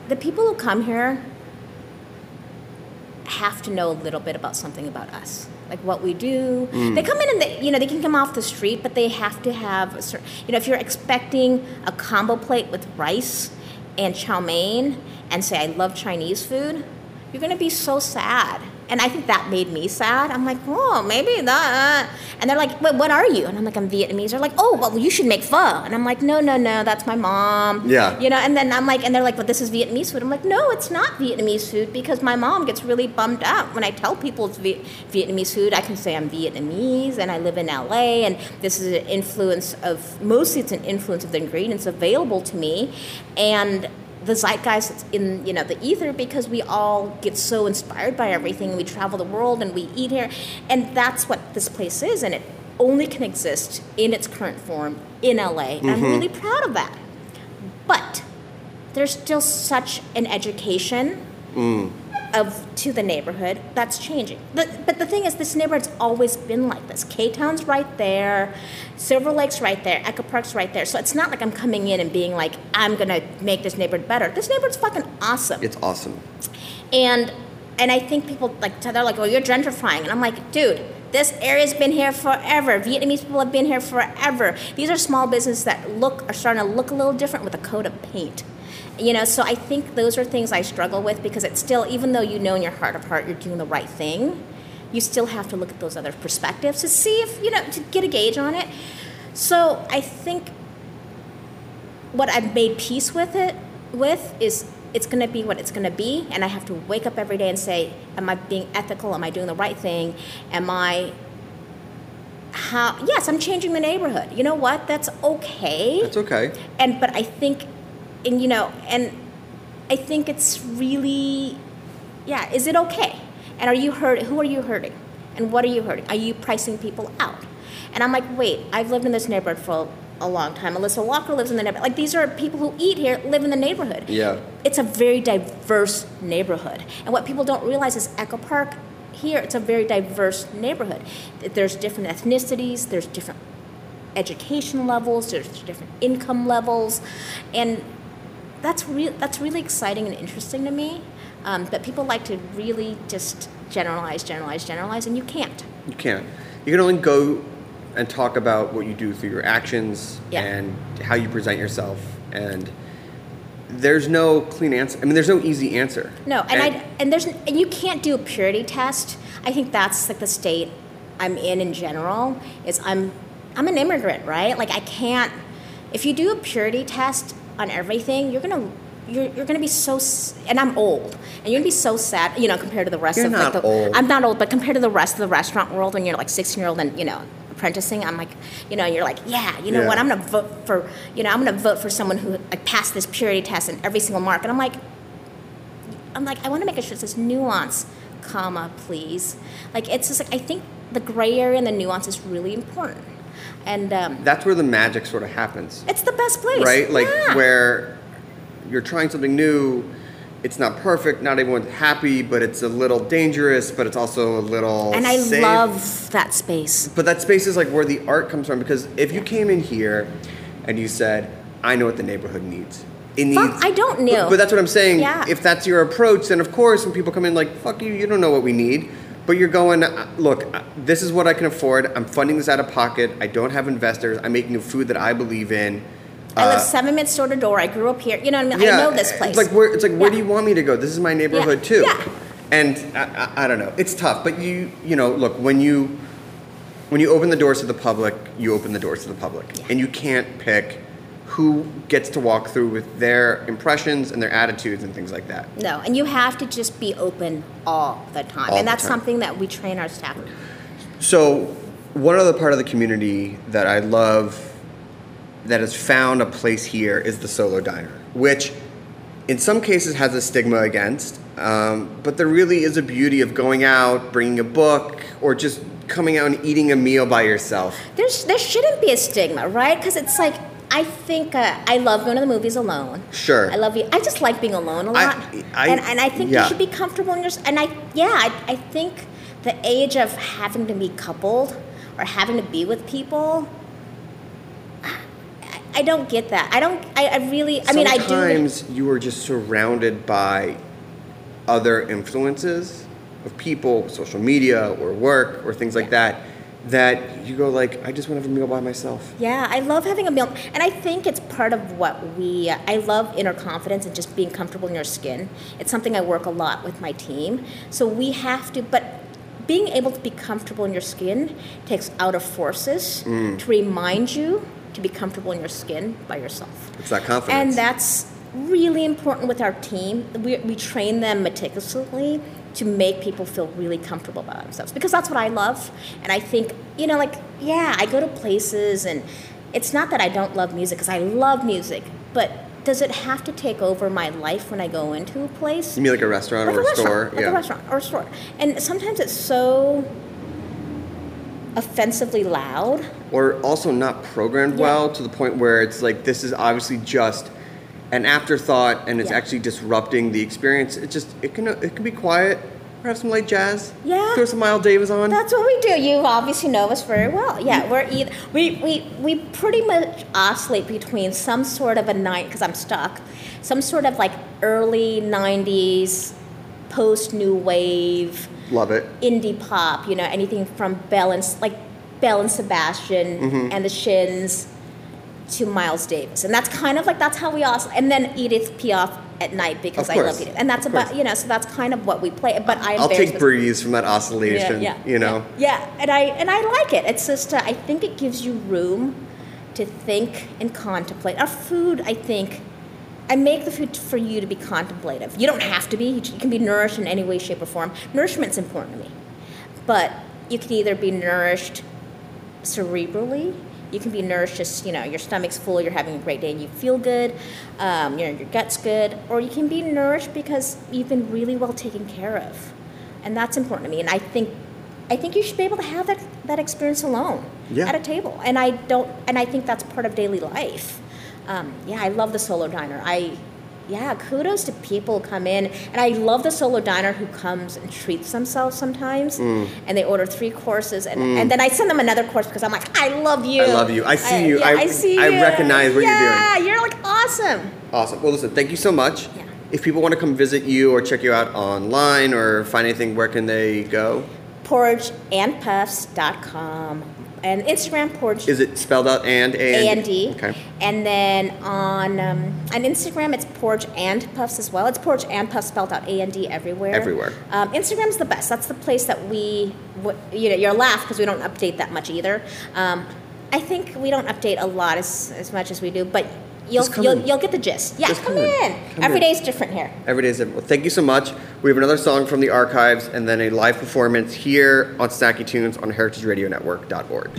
the people who come here have to know a little bit about something about us, like what we do. They mm. come in and they, you know, they can come off the street, but they have to have, a certain, you know, if you're expecting a combo plate with rice and chow mein and say I love Chinese food, you're gonna be so sad. And I think that made me sad. I'm like, oh, maybe that. And they're like, what are you? And I'm like, I'm Vietnamese. They're like, oh, well, you should make pho. And I'm like, no, no, no, that's my mom. Yeah. You know, and then I'm like, and they're like, but this is Vietnamese food. I'm like, no, it's not Vietnamese food because my mom gets really bummed out when I tell people it's Viet- Vietnamese food. I can say I'm Vietnamese and I live in LA, and this is an influence of mostly it's an influence of the ingredients available to me, and the zeitgeist that's in you know the ether because we all get so inspired by everything. We travel the world and we eat here, and that's what this place is, and it only can exist in its current form in LA. And I'm mm-hmm. really proud of that. But there's still such an education mm. Of to the neighborhood that's changing. But, but the thing is, this neighborhood's always been like this. K Town's right there, Silver Lake's right there, Echo Park's right there. So it's not like I'm coming in and being like, I'm gonna make this neighborhood better. This neighborhood's fucking awesome. It's awesome. And and I think people like they're like, oh you're gentrifying," and I'm like, "Dude, this area's been here forever. Vietnamese people have been here forever. These are small businesses that look are starting to look a little different with a coat of paint." You know, so I think those are things I struggle with because it's still, even though you know in your heart of heart you're doing the right thing, you still have to look at those other perspectives to see if you know to get a gauge on it. So I think what I've made peace with it with is it's going to be what it's going to be, and I have to wake up every day and say, "Am I being ethical? Am I doing the right thing? Am I?" How? Yes, I'm changing the neighborhood. You know what? That's okay that's okay. and but I think, and you know, and I think it's really, yeah. Is it okay? And are you hurt? Who are you hurting? And what are you hurting? Are you pricing people out? And I'm like, wait, I've lived in this neighborhood for a long time. Alissa Walker lives in the neighborhood. Like these are people who eat here, live in the neighborhood. Yeah. It's a very diverse neighborhood. And what people don't realize is Echo Park here, it's a very diverse neighborhood. There's different ethnicities, there's different education levels, there's different income levels, and that's real. That's really exciting and interesting to me. Um, but people like to really just generalize, generalize, generalize, and you can't. You can't. You can only go and talk about what you do through your actions Yeah. and how you present yourself. And there's no clean answer. I mean, there's no easy answer. No, and, I and there's and you can't do a purity test. I think that's like the state I'm in in general. Is I'm I'm an immigrant, right? Like I can't. If you do a purity test on everything, you're gonna. You're, you're gonna be so and I'm old and you're gonna be so sad you know compared to the rest You're of not like the old. I'm not old but compared to the rest of the restaurant world when you're like 16 year old and you know apprenticing I'm like you know you're like yeah you know Yeah. what I'm gonna vote for you know I'm gonna vote for someone who like passed this purity test in every single mark and I'm like I'm like, I want to make sure it says nuance, comma, please. Like, it's just like, I think the gray area and the nuance is really important. And um, That's where the magic sort of happens. it's the best place. right? Like Yeah. where you're trying something new, it's not perfect, not everyone's happy, but it's a little dangerous, but it's also a little And I safe. love that space. But that space is like where the art comes from because if you came in here and you said, "I know what the neighborhood needs," it needs. Fuck, I don't know. But, but that's what I'm saying. Yeah. If that's your approach, then of course, when people come in like, "Fuck you," you don't know what we need. But you're going, "Uh, look, uh, this is what I can afford. I'm funding this out of pocket. I don't have investors. I'm making food that I believe in. I live Uh, seven minutes door to door. I grew up here. You know what I mean? I know this place. It's like where it's like where do you want me to go? This is my neighborhood Yeah. too. Yeah. And I, I, I don't know, it's tough. But you, you know, look when you when you open the doors to the public, you open the doors to the public, and you can't pick who gets to walk through with their impressions and their attitudes and things like that. No, and you have to just be open all the time. All and that's time. something that we train our staff. So, one other part of the community that I love that has found a place here is the solo diner, which in some cases has a stigma against, um, but there really is a beauty of going out, bringing a book, or just coming out and eating a meal by yourself. There's there shouldn't be a stigma, right? Because it's like I think uh, I love going to the movies alone. Sure. I love you. I just like being alone a I- lot, I- and and I think yeah. you should be comfortable in your. And I yeah, I, I think the age of having to be coupled or having to be with people. I- I don't get that. I don't. I, I really. I mean, I do. Sometimes you are just surrounded by other influences of people, social media or work or things like Yeah. that, that you go like, I just want to have a meal by myself. Yeah, I love having a meal, and I think it's part of what we. I love inner confidence and just being comfortable in your skin. It's something I work a lot with my team. So we have to, but being able to be comfortable in your skin takes outer forces Mm. to remind you to be comfortable in your skin by yourself. It's that confidence. And that's really important with our team. We, we train them meticulously to make people feel really comfortable about themselves because that's what I love. And I think, you know, like, yeah, I go to places and it's not that I don't love music because I love music, but does it have to take over my life when I go into a place? you mean like a restaurant like or a restaurant, store? like yeah. a restaurant or a store. And sometimes it's so offensively loud. Or also not programmed Yeah. well to the point where it's like this is obviously just an afterthought and it's Yeah. actually disrupting the experience. It just it can it can be quiet. Or have some light jazz. Yeah. Throw some Miles Davis on. That's what we do. You obviously know us very well. Yeah, we're either, we, we, we pretty much oscillate between some sort of a night, because I'm stuck, some sort of like early 90s, post new wave, Love it. indie pop, you know, anything from Belle and, like Belle and Sebastian Mm-hmm. and the Shins to Miles Davis. And that's kind of like, that's how we oscillate. And then Edith Piaf at night because I love Edith. And that's about, you know, so that's kind of what we play. But I I'll take breeze from that oscillation. you know. Yeah, yeah, and I and I like it. It's just uh, I think it gives you room to think and contemplate. Our food, I think, I make the food for you to be contemplative. You don't have to be. You can be nourished in any way, shape, or form. Nourishment's important to me, but you can either be nourished cerebrally. You can be nourished just, you know, your stomach's full, you're having a great day and you feel good, um, you know, your gut's good. Or you can be nourished because you've been really well taken care of. And that's important to me. And I think I think you should be able to have that, that experience alone Yeah. at a table. And I don't and I think that's part of daily life. Um, yeah, I love the solo diner. I yeah, kudos to people come in, and I love the solo diner who comes and treats themselves sometimes, Mm. and they order three courses, and, and then I send them another course because I'm like, I love you. I love you. I see you. yeah, I- I, see I you. recognize what you're doing. Yeah, you're like awesome. Awesome. Well, listen, thank you so much. Yeah. If people want to come visit you or check you out online or find anything, where can they go? Porridgeandpuffs.com and Instagram porridge Is it spelled out and A A and D. Okay. And then on um, on Instagram, it's Porridge and Puffs as well. It's Porridge and Puffs spelled out A and D everywhere. Everywhere. Um, Instagram's the best. That's the place that we, w- you know, you're laugh because we don't update that much either. Um, I think we don't update a lot as, as much as we do, but you'll you'll, you'll get the gist. Yeah, Just come, come in. in. Come Every in. day's different here. Every day is different. Well, thank you so much. We have another song from the archives and then a live performance here on Snacky Tunes on heritageradionetwork.org.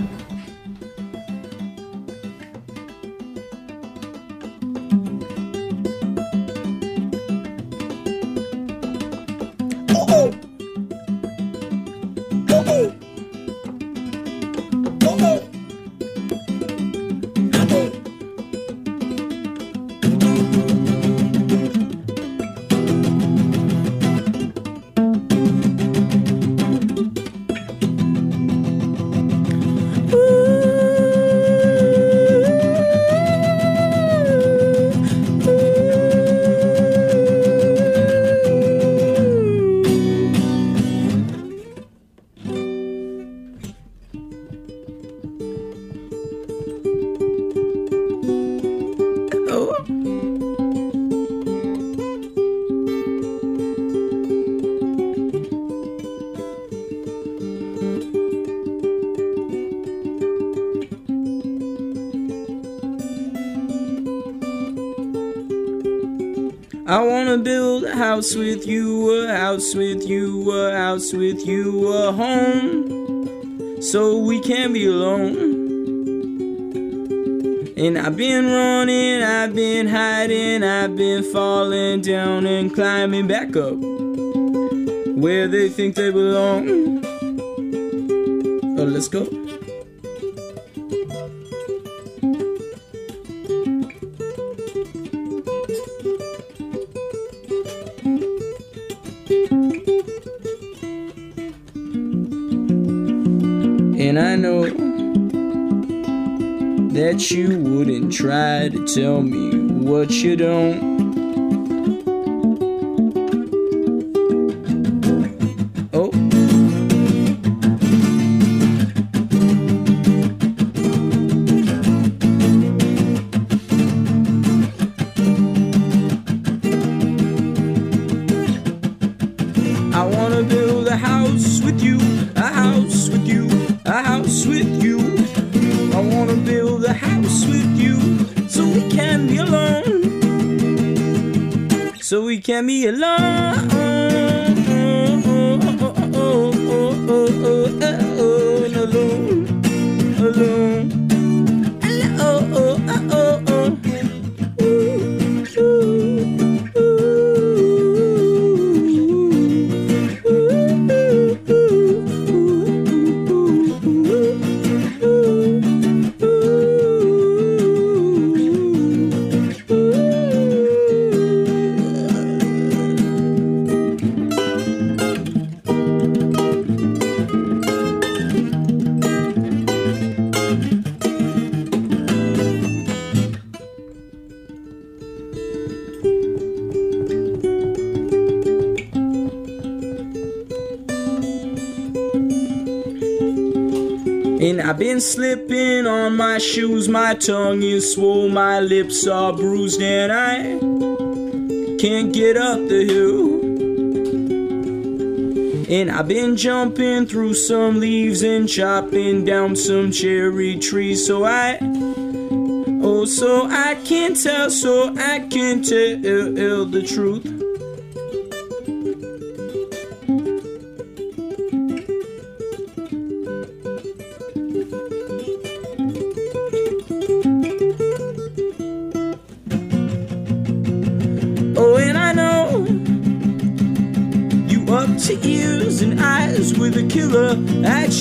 house with you, a house with you, a house with you, a home, so we can be alone. And I've been running, I've been hiding, I've been falling down and climbing back up where they think they belong. Oh, let's go. Tell me what you don't. So we can be alone. Tongue is swollen, my lips are bruised, and I can't get up the hill. And I've been jumping through some leaves and chopping down some cherry trees, so I, oh, so I can tell, so I can tell the truth.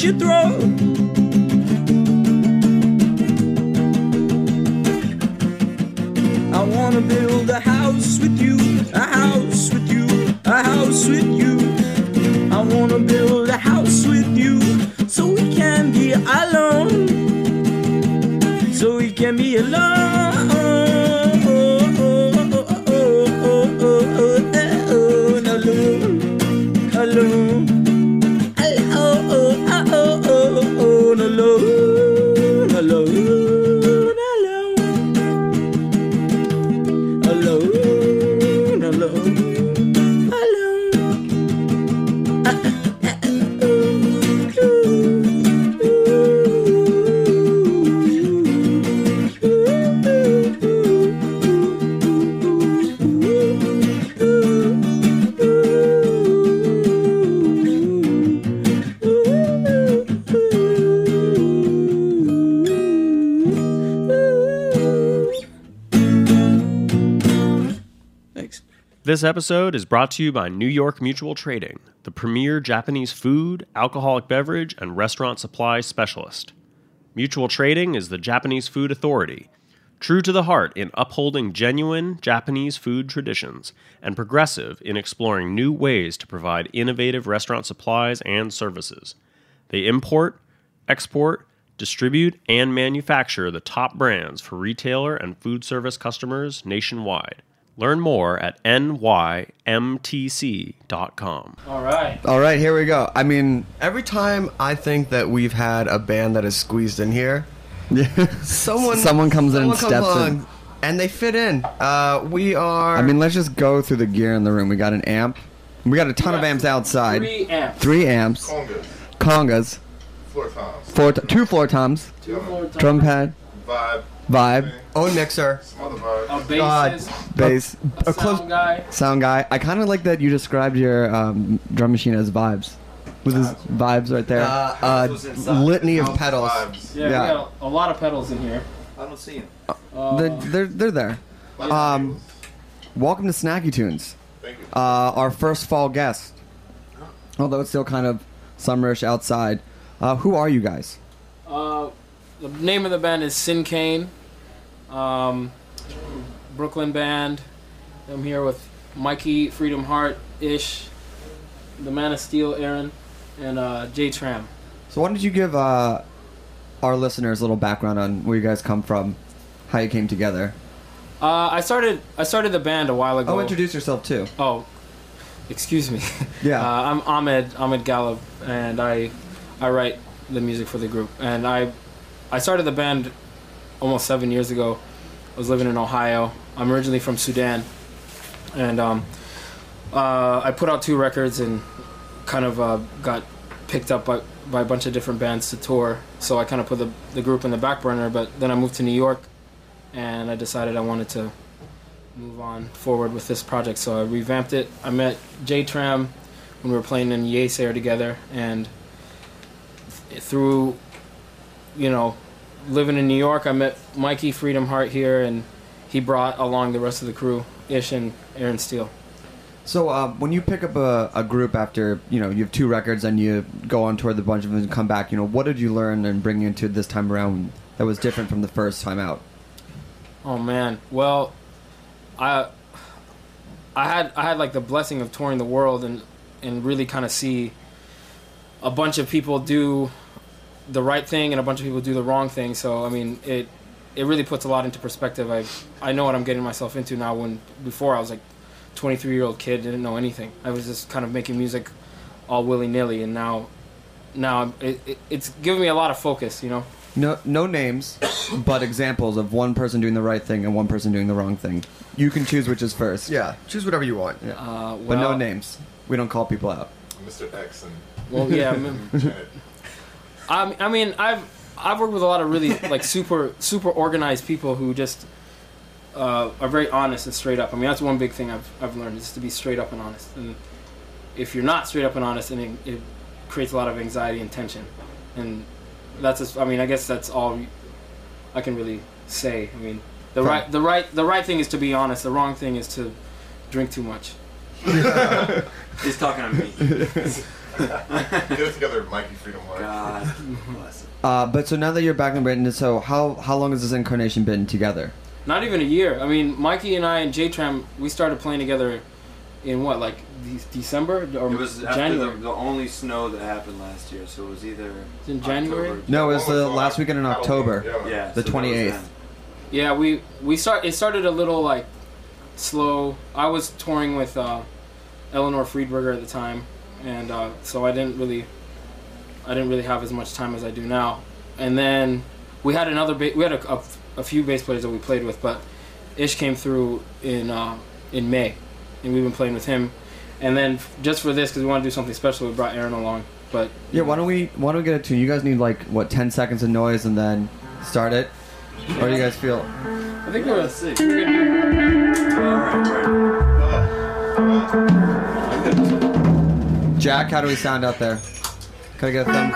you throw This episode is brought to you by New York Mutual Trading, the premier Japanese food, alcoholic beverage, and restaurant supply specialist. Mutual Trading is the Japanese food authority, true to the heart in upholding genuine Japanese food traditions, and progressive in exploring new ways to provide innovative restaurant supplies and services. They import, export, distribute, and manufacture the top brands for retailer and food service customers nationwide. Learn more at nymtc.com. All right. All right, here we go. I mean, every time I think that we've had a band that is squeezed in here, someone Someone comes in and someone comes steps in. and they fit in. Uh, we are. I mean, let's just go through the gear in the room. We got an amp. We got a ton of amps outside. Three amps. Three amps. Congas, Congas. floor toms, Four, t- two floor toms. two Drum pad. vibe. Vibe. Own mixer. Some other vibes. A God, bassist, bass. a A close sound guy. sound guy. I kind of like that you described your um, drum machine as vibes, with his vibes right there. Uh, uh, litany of pedals. Yeah, Yeah. we got a, a lot of pedals in here. I don't see them. Uh, they're, they're they're there. Um, welcome to Snacky Tunes. Thank you. Uh, our first fall guest. Although it's still kind of summerish outside. Uh, who are you guys? Uh, the name of the band is Sinkane. Um, Brooklyn band. I'm here with Mikey, Freedom Hart, Ish, the Man of Steel, Aaron, and uh, J Tram. So why don't you give uh, our listeners a little background on where you guys come from, how you came together? Uh, I started I started the band a while ago. Oh, introduce yourself too. Oh, excuse me. Yeah. Uh, I'm Ahmed Ahmed Gallab, and I I write the music for the group. And I I started the band almost seven years ago. I was living in Ohio. I'm originally from Sudan, and um, uh, I put out two records and kind of uh, got picked up by by a bunch of different bands to tour. So I kind of put the the group in the back burner. But then I moved to New York, and I decided I wanted to move on forward with this project. So I revamped it. I met J Tram when we were playing in Yeasayer together, and th- through, you know, living in New York, I met Mikey Freedom Hart here, and he brought along the rest of the crew, Ish and Aaron Steele. So uh, when you pick up a, a group after you know you have two records and you go on tour with a bunch of them and come back, you know what did you learn and bring into this time around that was different from the first time out? Oh man, well, I I had I had like the blessing of touring the world and and really kind of see a bunch of people do the right thing and a bunch of people do the wrong thing. So I mean, it it really puts a lot into perspective. I I know what I'm getting myself into now. When before I was like 23 year old kid, didn't know anything. I was just kind of making music all willy nilly, and now now it, it, it's giving me a lot of focus. You know. No, no names, but examples of one person doing the right thing and one person doing the wrong thing. You can choose which is first. Yeah, choose whatever you want. Yeah. Uh, but no names. We don't call people out. Mr. X and Well, yeah. I mean- I, I mean, I've I've worked with a lot of really like super super organized people who just uh, are very honest and straight up. I mean, that's one big thing I've I've learned is to be straight up and honest. And if you're not straight up and honest, then it, it creates a lot of anxiety and tension. And that's just, I mean, I guess that's all I can really say. I mean, the Fine. right the right the right thing is to be honest. The wrong thing is to drink too much. He's talking to me. Get it together, Mikey Freedom Hart. God bless him. Uh, but so now that you're back in Britain, so how how long has this incarnation been together? Not even a year. I mean, Mikey and I and J Tram, we started playing together in what, like de- December or It was after January? the, the only snow that happened last year, so it was either in January? October- No, it was Oh, the it's last weekend in October. yeah. Yeah, The so that was 28th. Yeah, we we start. It started a little like slow. I was touring with uh, Eleanor Friedberger at the time, and uh, so I didn't really, I didn't really have as much time as I do now. And then we had another. Ba- we had a, a, a few bass players that we played with, but Ish came through in uh, in May, and we've been playing with him. And then just for this, because we want to do something special, we brought Aaron along. But Yeah, why don't we why don't we get it to you guys need like what ten seconds of noise and then start it? Or do you guys feel I think we're. Let's see. we're good. Jack, how do we sound out there? Can I get a thumbs?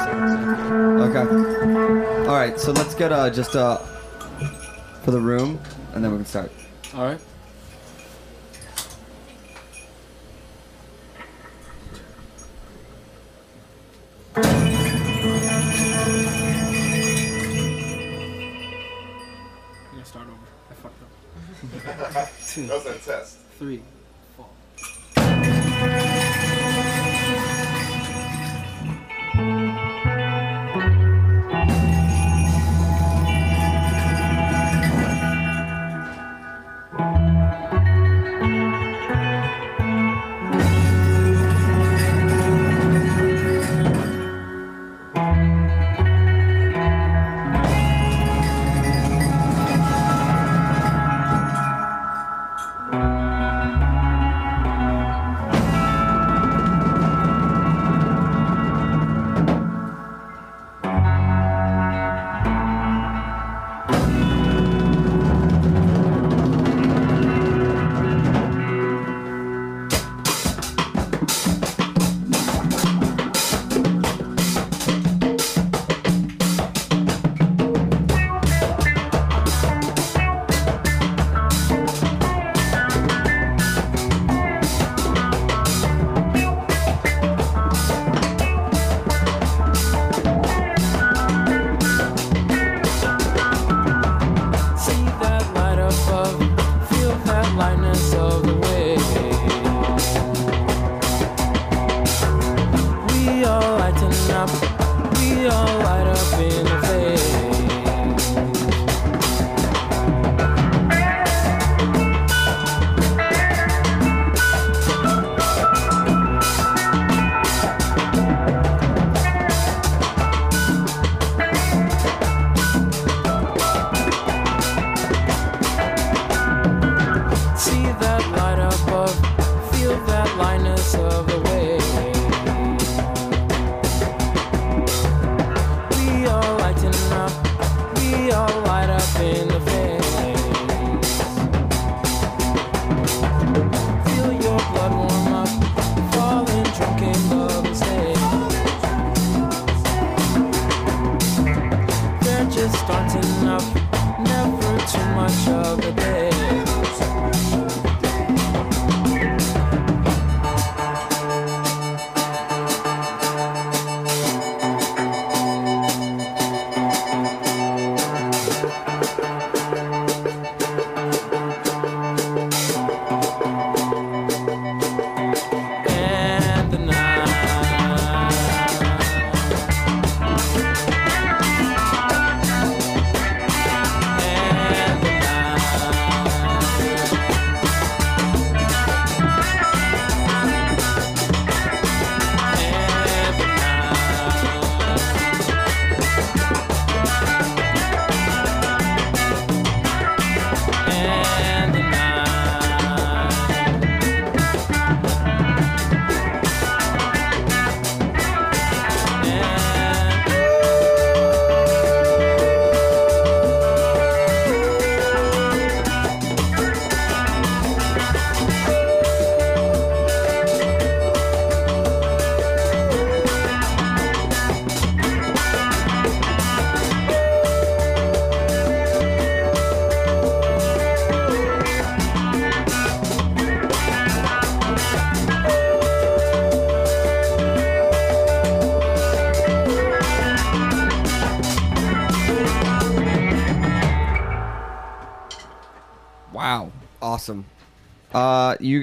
Okay. All right, so let's get uh just uh for the room, and then we can start. All right. I'm gonna start over. I fucked up. Two, That was that test. three,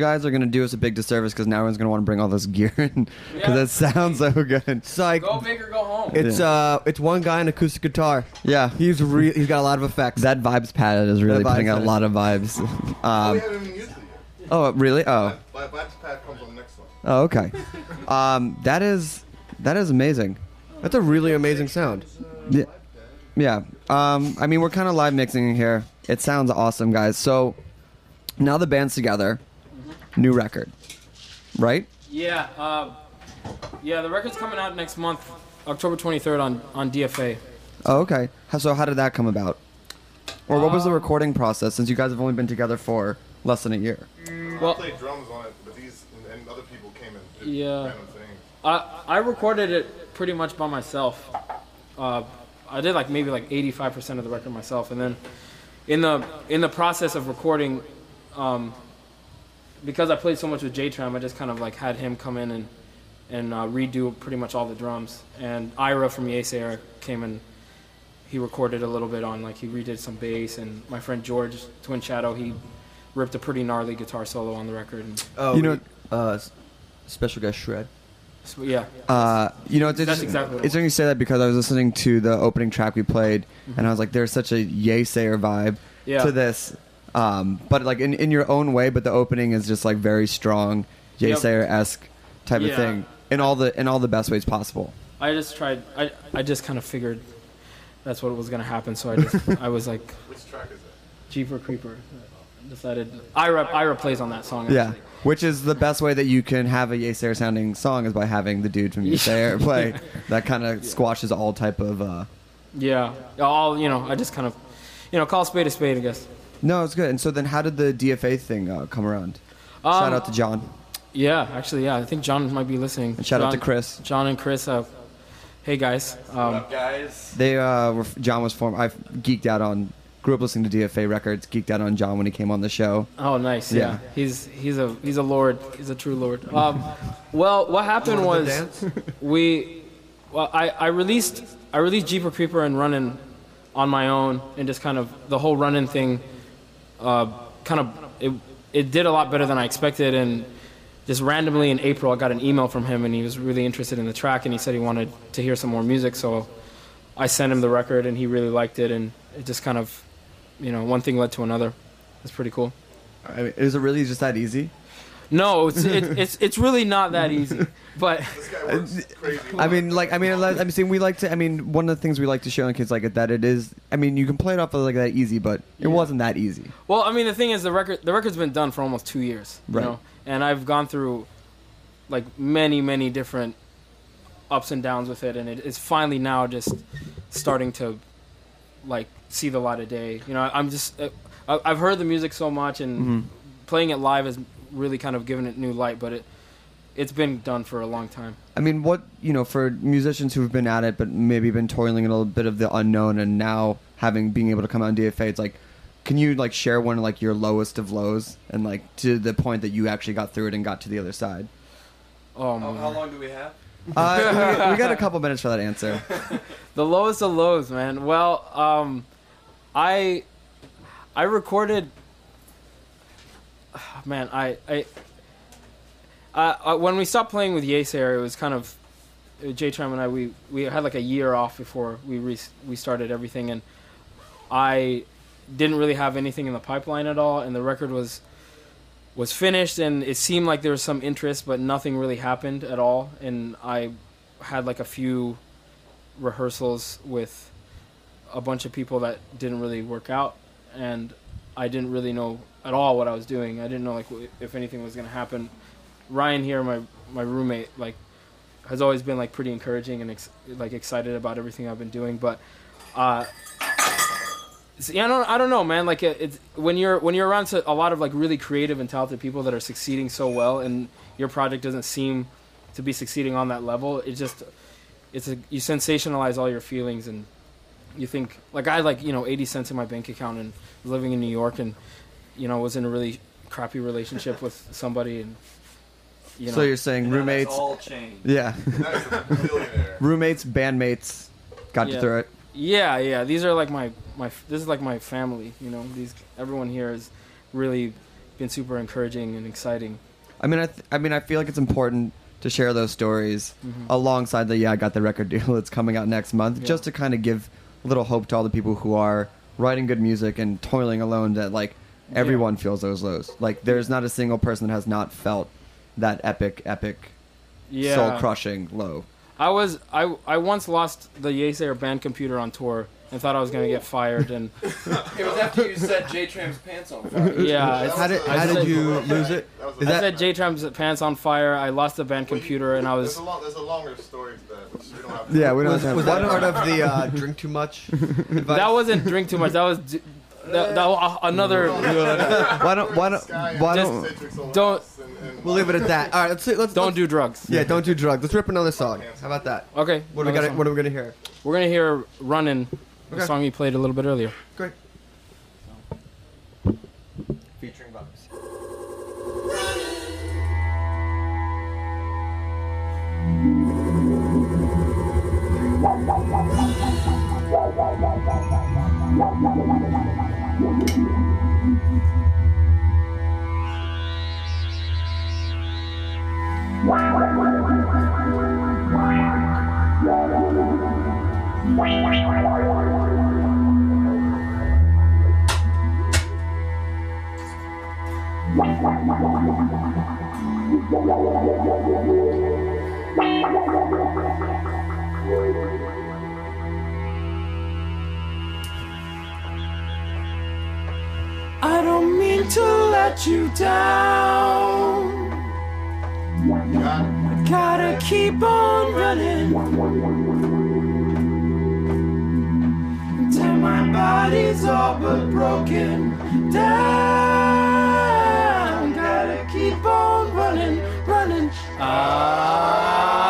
guys are gonna do us a big disservice because now everyone's gonna want to bring all this gear in because Yeah. it sounds so good. Psych. Go big or go home. It's Yeah. uh, it's one guy on acoustic guitar. Yeah, He's re- he's got a lot of effects. that vibes pad is really That vibes putting out a pad. lot of vibes. Oh, Um, haven't even used it yet. oh, really? Oh, Black Black's pad comes on the next one. oh, okay. Um, that is that is amazing. That's a really amazing sound. Yeah, yeah. Um, I mean, we're kind of live mixing here. It sounds awesome, guys. So now the band's together. New record, right? Yeah, uh, yeah. The record's coming out next month, October 23rd on on DFA. Oh, okay. How, so how did that come about? Or what was the Um, recording process since you guys have only been together for less than a year? Well- I played drums on it, but these and, and other people came and did Yeah. random things. I I recorded it pretty much by myself. Uh, I did like maybe like 85% of the record myself, and then in the in the process of recording, um, because I played so much with J Tram, I just kind of like had him come in and and uh, redo pretty much all the drums. And Ira from Yeasayer came and he recorded a little bit on like he redid some bass, and my friend George Twin Shadow he ripped a pretty gnarly guitar solo on the record. And, Oh, You know- uh, special guest shred. so, yeah, Uh, you know, it's That's interesting. exactly it's interesting you say that because I was listening to the opening track we played, and I was like, "There's such a Yeasayer vibe Mm-hmm. Yeah. to this," um, but like in, in your own way. But the opening is just like very strong, yay Yep. sayer esque type of thing in all the in all the best ways possible. I just tried. I I just kind of figured that's what was gonna happen. So I just I was like Which track is it? that? Jeeper Creeper. Decided Ira Ira plays on that song. Yeah, actually. which is the best way that you can have a Yeasayer sounding song is by having the dude from Yeasayer play. That kind of squashes all type of. Uh, Yeah. All you know. I just kind of you know call a spade a spade. I guess. No, it's good. And so then, how did the DFA thing uh, come around? Shout Um, out to John. Yeah, actually, yeah. I think John might be listening. And shout out to Chris. John and Chris. Uh, hey guys. Um, guys? They uh, were, John was formed. I geeked out on, grew up listening to DFA records. Geeked out on John when he came on the show. Oh, nice. Yeah. Yeah. He's he's a he's a lord. He's a true lord. Um, well, what happened was we, well, I, I released I released Jeeper Creeper and Running on my own, and just kind of the whole running thing, uh, kind of it it did a lot better than I expected, and just randomly in April I got an email from him, and he was really interested in the track, and he said he wanted to hear some more music, so I sent him the record, and he really liked it, and it just kind of, you know, one thing led to another. It's pretty cool. I mean, is it really just that easy? No, it's it, it's it's really not that easy. But This guy works crazy. I mean, like, I mean, I'm saying we like to. I mean, one of the things we like to show on kids like it that it is. I mean, you can play it off of like that easy, but it wasn't that easy. well, I mean, the thing is, the record the record's been done for almost two years, you Right. know, and I've gone through like many many different ups and downs with it, and it, it's finally now just starting to like see the light of day. You know, I, I'm just uh, I, I've heard the music so much, and Mm-hmm. playing it live has really kind of given it new light, but it. It's been done for a long time. I mean, what you know, for musicians who've been at it, but maybe been toiling in a little bit of the unknown, and now having being able to come out on DFA, it's like, can you like share one of like your lowest of lows, and like to the point that you actually got through it and got to the other side? Oh How, man. how long do we have? Uh, we, we got a couple minutes for that answer. the lowest of lows, man. Well, um, I I recorded. Man, I I. Uh, uh, when we stopped playing with Yeasayer, it was kind of uh, Jay Tram and I. We, we had like a year off before we re- we started everything, and I didn't really have anything in the pipeline at all, and the record was was finished, and it seemed like there was some interest, but nothing really happened at all, and I had like a few rehearsals with a bunch of people that didn't really work out and I didn't really know at all what I was doing. I didn't know like if anything was going to happen. Ryan here my my roommate like has always been like pretty encouraging and ex- like excited about everything I've been doing but uh yeah, I don't, I don't know, man. Like it, it's when you're when you're around a lot of like really creative and talented people that are succeeding so well, and your project doesn't seem to be succeeding on that level. It just it's a you sensationalize all your feelings and you think like I had like you know eighty cents in my bank account and living in New York and you know was in a really crappy relationship with somebody and you know so you're saying roommates? That's all changed. Yeah, That's a roommates, bandmates, got you Yeah. through it. Yeah, yeah. These are like my my. This is like my family. You know, these everyone here has really been super encouraging and exciting. I mean, I, th- I mean, I feel like it's important to share those stories Mhm. alongside the yeah, I got the record deal that's coming out next month, Yeah. just to kind of give a little hope to all the people who are writing good music and toiling alone. That like everyone feels those lows. Like there's not a single person that has not felt that epic, epic, Yeah. soul crushing low. I was I I once lost the Yeasayer band computer on tour and thought I was gonna get fired and It was after you set J Tram's pants on fire. yeah. I, How did, I how did said- you lose it? That was Is a- I that set J Tram's pants on fire. I lost the band Well, you- computer and I was There's a, long, there's a longer story to that, which we don't have. to yeah? We don't Was, have was that part of the uh, drink too much? advice? that wasn't drink too much. That was d- that, that was another. why don't why don't why Just don't don't- We'll leave it at that. All right, let's let's Don't let's- do drugs. Yeah, don't do drugs. Let's rip another song. How about that? Okay. What are we gonna song. What are we gonna hear? We're gonna hear "Running," the Okay. song you played a little bit earlier. Great. Featuring Bugs. I don't mean to let you down. I gotta keep on running until my body's all but broken down. Gotta keep on running, running. Ah.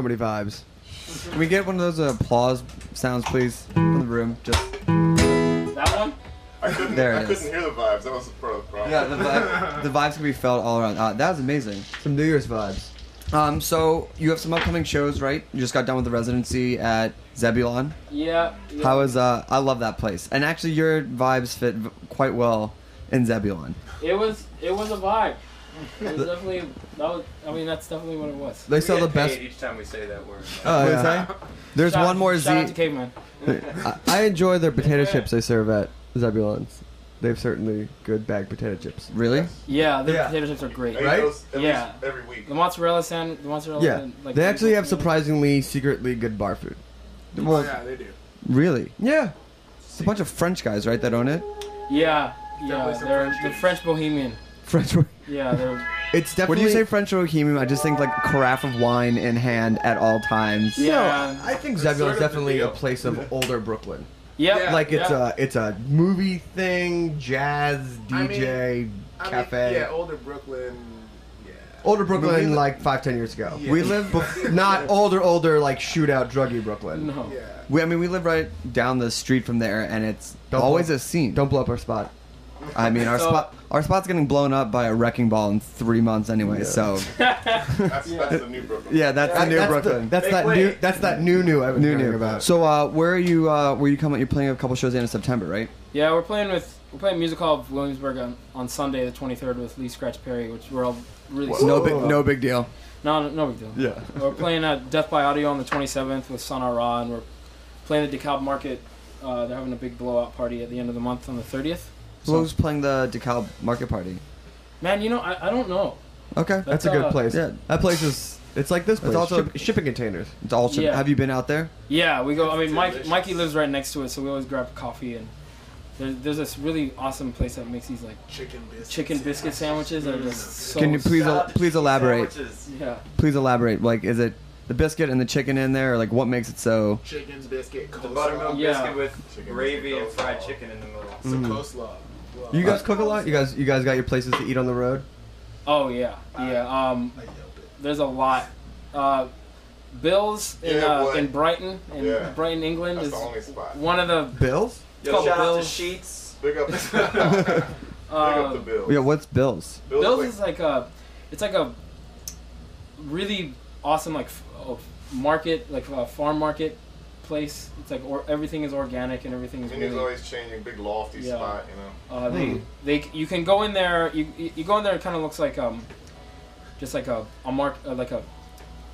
So many vibes. Can we get one of those uh, applause sounds, please, from the room? Just That one? I couldn't. There it I is. couldn't hear the vibes. That was part of the problem. yeah, the, vibe, the vibes can be felt all around. Uh, that was amazing. Some New Year's vibes. Um, so you have some upcoming shows, right? You just got done with the residency at Zebulon. Yeah. yeah. How is uh? I love that place, and actually your vibes fit v- quite well in Zebulon. It was it was a vibe. It was definitely that was. I mean, that's definitely what it was. They sell We the best. each time we say that word. Oh, yeah. is There's Shout- one more shout out Z. to Caveman. I, I enjoy their potato chips they serve at Zebulon's. They have certainly good bagged potato chips. Really? Yeah, the Yeah. potato chips are great. They Right? those at Yeah. least every week. The mozzarella sand, the mozzarella. Yeah, and, like, they actually have yeah. surprisingly secretly good bar food. Well, yeah, they do. really? Yeah, It's a bunch of French guys, right, that own it. Yeah, yeah, Definitely some they're French the dish. French Bohemian. French. Yeah, they're It's When definitely. you say French Bohemian, I just think like carafe of wine in hand at all times. Yeah. No, I think It's Zebulon's sort of the definitely a place of older Brooklyn. yep. Yeah. like it's yeah. a it's a movie thing, jazz, I DJ, cafe. yeah, older Brooklyn. Yeah. Older Brooklyn, Movie- like five ten years ago. Yeah. We live. Bef- not older, older like shootout druggy Brooklyn. no. Yeah. We, I mean, we live right down the street from there, and it's Don't always blow- a scene. Don't blow up our spot. I mean, our So- spot, our spot's getting blown up by a wrecking ball in three months anyway. Yeah. So That's, that's the new Brooklyn. yeah, that's the new that's Brooklyn. The, that's Make that way. new. That's that new new. I was new hearing new. about. So uh, where are you? Uh, where you coming? You're playing a couple shows in September, right? Yeah, we're playing with we're playing Music Hall of Williamsburg on, on Sunday the 23rd with Lee Scratch Perry, which we're all really It's no big, no big deal. no, no big deal. Yeah. We're playing at Death by Audio on the 27th with Sun Ra, and we're playing the DeKalb Market. Uh, they're having a big blowout party at the end of the month on the 30th. So who's playing the DeKalb Market Party? Man, you know, I, I don't know. Okay, That's a good uh, place. Yeah. That place is. It's like this It's also- Ship- shipping containers. It's all. Yeah. Have you been out there? Yeah, we go. I mean, Mike. Mikey lives right next to it, so we always grab coffee. And there's, there's this really awesome place that makes these like Chicken biscuits. chicken biscuit sandwiches that are just so. Can you please el- please elaborate? Yeah. Please elaborate. Like, is it the biscuit and the chicken in there, or like what makes it so? Chicken's biscuit. The buttermilk Yeah. biscuit with Chicken gravy biscuit and fried chicken in the middle. It's a coleslaw. Wow. You guys cook a lot. You guys. You guys got your places to eat on the road. Oh yeah, yeah. Um, I yelled it. there's a lot. Uh, Bill's in Yeah, uh, boy. in Brighton, in Yeah. Brighton, England, That's is the only spot. one of the. Bills. Yo, Yo, shout out to Bill's. Sheets. Big up, big up Uh, the Bills. Yeah, what's Bill's? Bills, Bill's like- is like a, it's like a really awesome like f- uh, market, like a farm market place. It's like or, everything is organic and everything is and he's really. always changing, big lofty Yeah. spot, you know. Uh, they, Hmm. they you can go in there. You you you go in there. It kind of looks like um, just like a a mark uh, like a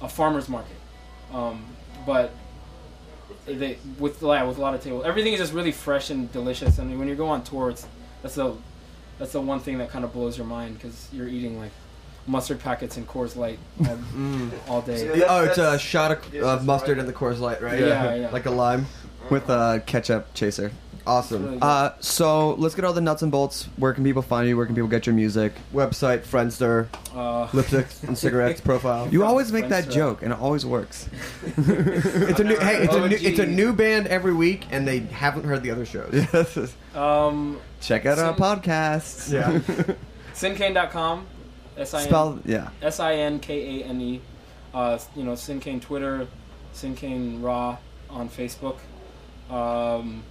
a farmer's market, um, but they with yeah, with a lot of tables. Everything is just really fresh and delicious. I And when you go on tour, it's that's the that's the one thing that kind of blows your mind because you're eating like mustard packets and Coors Light all, all day. Yeah, oh, it's a shot of, of mustard right. in the Coors Light, right? Yeah, yeah. Like a lime. With a ketchup chaser. Awesome. Really Uh, so let's get all the nuts and bolts. Where can people find you? Where can people get your music? Website, Friendster, Uh, lipsticks and cigarettes profile. You always make that Friendster. joke, and it always works. It's a new. Hey, it's a new. It's a new band every week, and they haven't heard the other shows. um, Check out our Sin- podcasts. Yeah. sinkane.com. S-I-N- Spell yeah. S I N K A N E. Uh, you know, Sinkane Twitter, Sinkane Raw on Facebook. Um,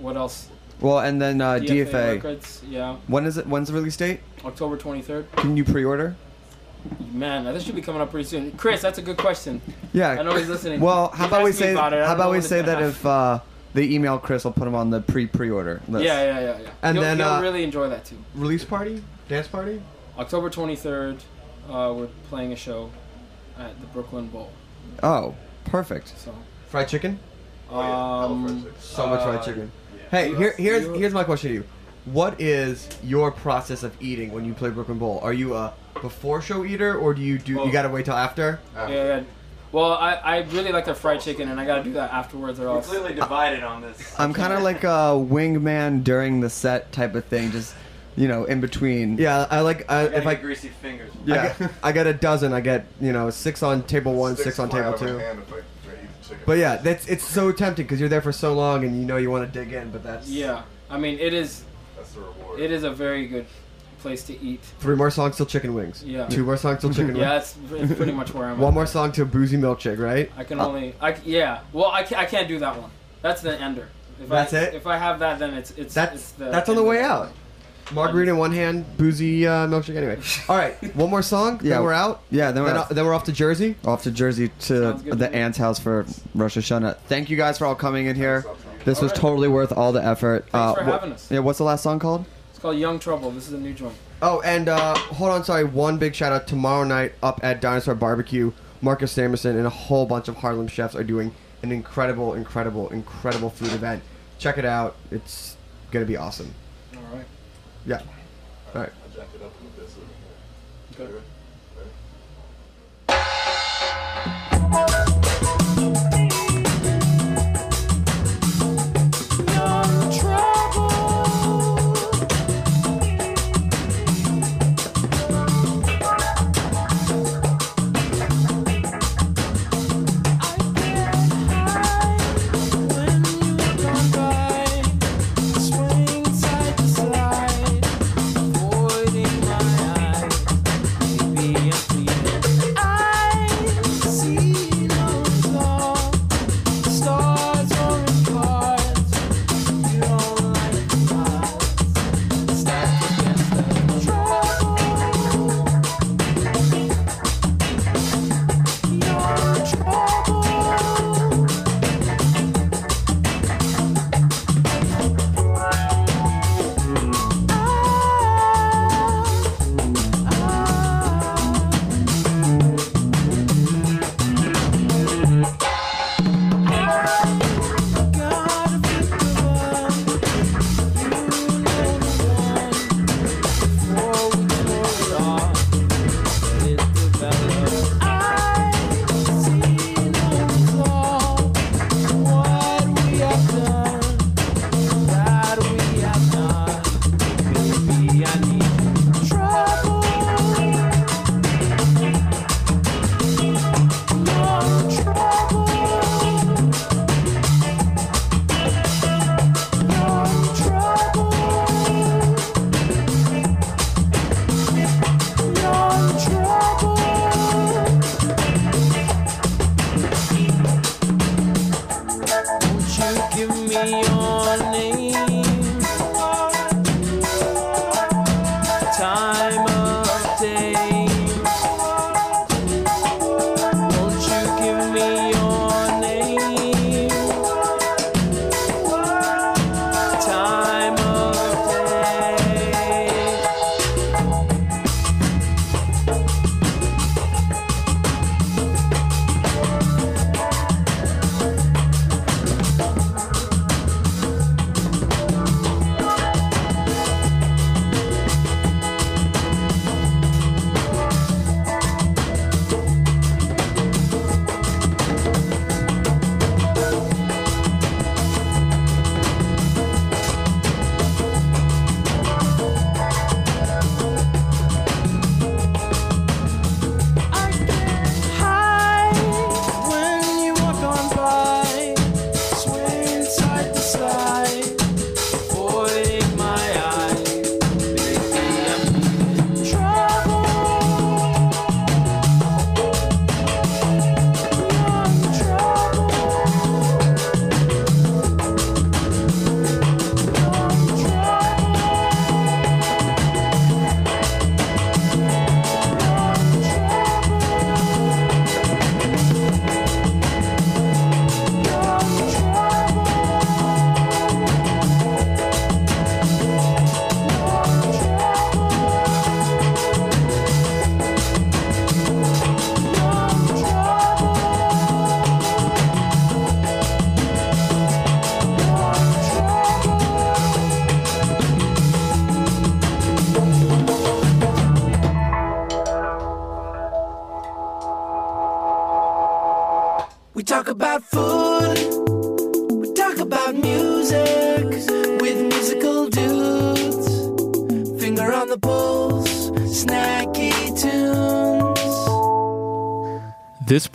what else? Well, and then uh, DFA, DFA. Records. Yeah, When is it? When's the release date? October 23rd. Can you pre-order? Man, this should be coming up pretty soon. Chris, that's a good question. Yeah. I know he's listening. Well, how He's about we say? about How about we say that if uh, they email Chris, I'll put him on the pre-pre-order list. Yeah, yeah, yeah, yeah. And You'll, then, you'll uh, really enjoy that too. Release party, dance party. October 23rd, uh, we're playing a show at the Brooklyn Bowl. Oh, perfect. So, Fried chicken? um, So much fried uh, chicken. Hey, here, here's here's my question to you. What is your process of eating when you play Brooklyn Bowl? Are you a before show eater, or do you do Well- you gotta wait till after? Yeah, yeah. Well, I, I really like the fried chicken, and I gotta do that afterwards, or else. Completely divided on this. I'm kind of like a wingman during the set type of thing, just you know, in between. Yeah, I like I, if I greasy fingers. I get, I get a dozen. I get you know six on table one, six, on table out of my two. hand if I try to eat the chicken. But yeah, that's it's so tempting because you're there for so long and you know you want to dig in, but that's Yeah, I mean, it is. That's the reward. It is a very good place to eat. Three more songs till chicken wings. Yeah. Two more songs till chicken wings. Yeah, wings. that's it's pretty much where I'm. One at. more song till boozy milkshake, right? I can Uh, only. I c- yeah. Well, I can't, I can't do that one. That's the ender. If That's I, it? If I have that, then it's it's That's it's the that's on the way out. Margarita in one hand, boozy uh, milkshake. Anyway, all right, one more song. Yeah. then we're out. Yeah, then we're Then, out. then we're off to Jersey. Off to Jersey to Sounds good to the me. aunt's house for Rosh Hashanah. Thank you guys for all coming in here. This was totally worth all the effort. Thanks for wha- having us. Yeah, what's the last song called? It's called Young Trouble. This is a new joint. Oh, and uh, hold on, sorry. One big shout out tomorrow night up at Dinosaur Barbecue. Marcus Samuelsson and a whole bunch of Harlem chefs are doing an incredible, incredible, incredible food event. Check it out. It's gonna be awesome. All right. Yeah. All right. I jacked it up a little bit so we can hear. Okay.